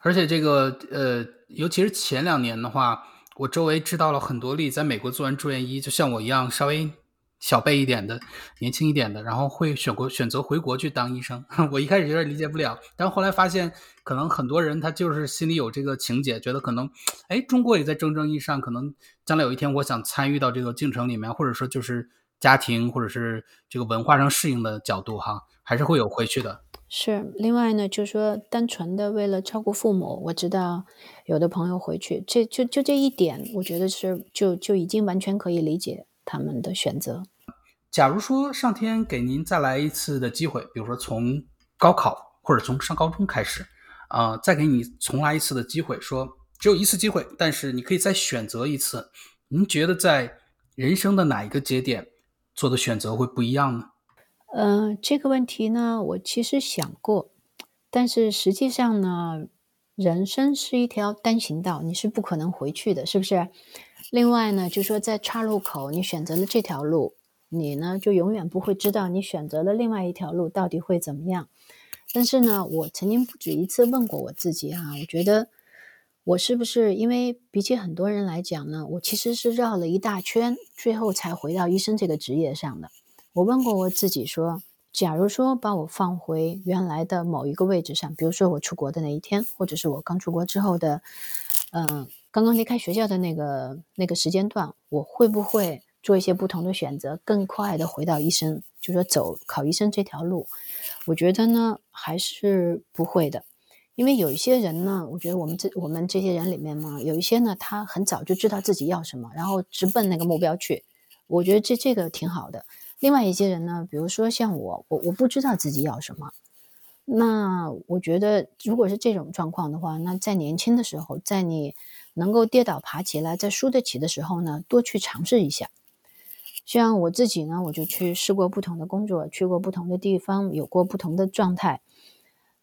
而且这个呃，尤其是前两年的话，我周围知道了很多例在美国做完住院医，就像我一样稍微。小辈一点的，年轻一点的，然后会选国选择回国去当医生。我一开始有点理解不了，但后来发现，可能很多人他就是心里有这个情节，觉得可能，哎，中国也在蒸蒸日上，可能将来有一天我想参与到这个进程里面，或者说就是家庭或者是这个文化上适应的角度，哈，还是会有回去的。是，另外呢，就是说单纯的为了照顾父母，我知道有的朋友回去，这就就这一点，我觉得是就就已经完全可以理解他们的选择。假如说上天给您再来一次的机会，比如说从高考或者从上高中开始，啊，再给你重来一次的机会，说只有一次机会，但是你可以再选择一次，您觉得在人生的哪一个节点做的选择会不一样呢？嗯，这个问题呢，我其实想过，但是实际上呢，人生是一条单行道，你是不可能回去的，是不是？另外呢，就说在岔路口，你选择了这条路。你呢，就永远不会知道你选择了另外一条路到底会怎么样。但是呢，我曾经不止一次问过我自己哈，我觉得我是不是因为比起很多人来讲呢，我其实是绕了一大圈，最后才回到医生这个职业上的。我问过我自己说，假如说把我放回原来的某一个位置上，比如说我出国的那一天，或者是我刚出国之后的，嗯，刚刚离开学校的那个那个时间段，我会不会？做一些不同的选择，更快的回到医生，就说走考医生这条路，我觉得呢还是不会的，因为有一些人呢，我觉得我们这我们这些人里面嘛，有一些呢他很早就知道自己要什么，然后直奔那个目标去，我觉得这这个挺好的。另外一些人呢，比如说像我，我我不知道自己要什么，那我觉得，如果是这种状况的话，那在年轻的时候，在你能够跌倒爬起来，在输得起的时候呢，多去尝试一下。像我自己呢，我就去试过不同的工作，去过不同的地方，有过不同的状态。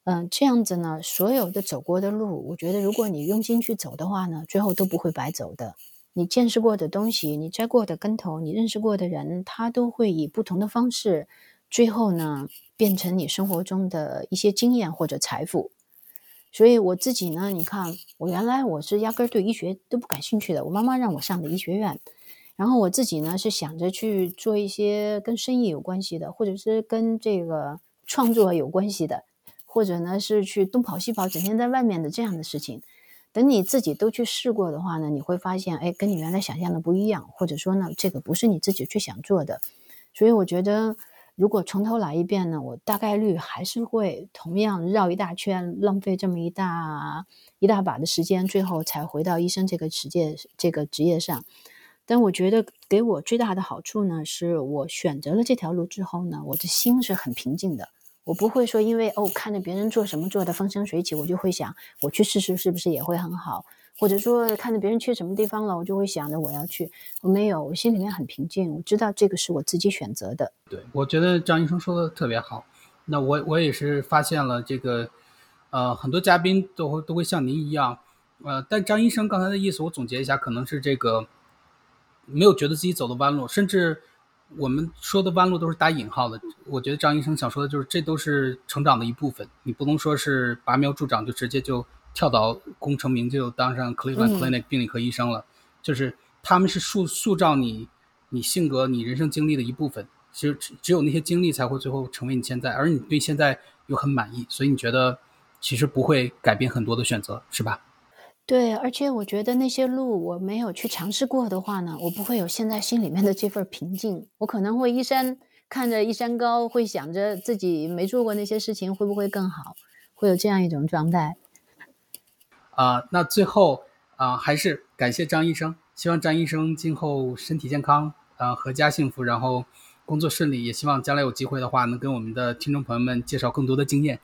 嗯，这样子呢，所有的走过的路，我觉得如果你用心去走的话呢，最后都不会白走的。你见识过的东西，你栽过的跟头，你认识过的人，他都会以不同的方式，最后呢，变成你生活中的一些经验或者财富。所以我自己呢，你看，我原来我是压根儿对医学都不感兴趣的，我妈妈让我上的医学院，然后我自己呢是想着去做一些跟生意有关系的，或者是跟这个创作有关系的，或者呢是去东跑西跑，整天在外面的这样的事情。等你自己都去试过的话呢，你会发现，哎，跟你原来想象的不一样，或者说呢，这个不是你自己最想做的。所以我觉得，如果从头来一遍呢，我大概率还是会同样绕一大圈，浪费这么一大一大把的时间，最后才回到医生这个职业这个职业上。但我觉得给我最大的好处呢，是我选择了这条路之后呢，我的心是很平静的。我不会说，因为哦看着别人做什么做的风生水起，我就会想我去试试是不是也会很好，或者说看着别人去什么地方了，我就会想着我要去。我没有，我心里面很平静，我知道这个是我自己选择的。对，我觉得张医生说的特别好。那我我也是发现了这个，呃，很多嘉宾都会都会像您一样，呃，但张医生刚才的意思，我总结一下，可能是这个没有觉得自己走的弯路，甚至。我们说的弯路都是打引号的，我觉得张医生想说的就是，这都是成长的一部分。你不能说是拔苗助长，就直接就跳到功成名就，当上 Cleveland Clinic 病理科医生了。就是他们是塑塑造你、你性格、你人生经历的一部分。其实只只有那些经历才会最后成为你现在，而你对现在又很满意，所以你觉得其实不会改变很多的选择，是吧？对，而且我觉得那些路我没有去尝试过的话呢，我不会有现在心里面的这份平静。我可能会一山看着一山高，会想着自己没做过那些事情会不会更好，会有这样一种状态。啊，那最后啊，还是感谢张医生，希望张医生今后身体健康，啊，阖家幸福，然后工作顺利。也希望将来有机会的话，能跟我们的听众朋友们介绍更多的经验。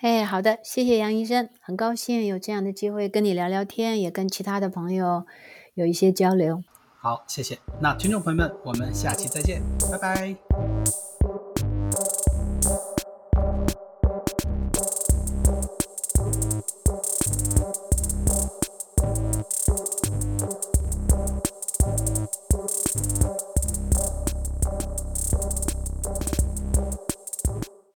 哎，好的，谢谢杨医生，很高兴有这样的机会跟你聊聊天，也跟其他的朋友有一些交流。好，谢谢。那听众朋友们，我们下期再见，拜拜。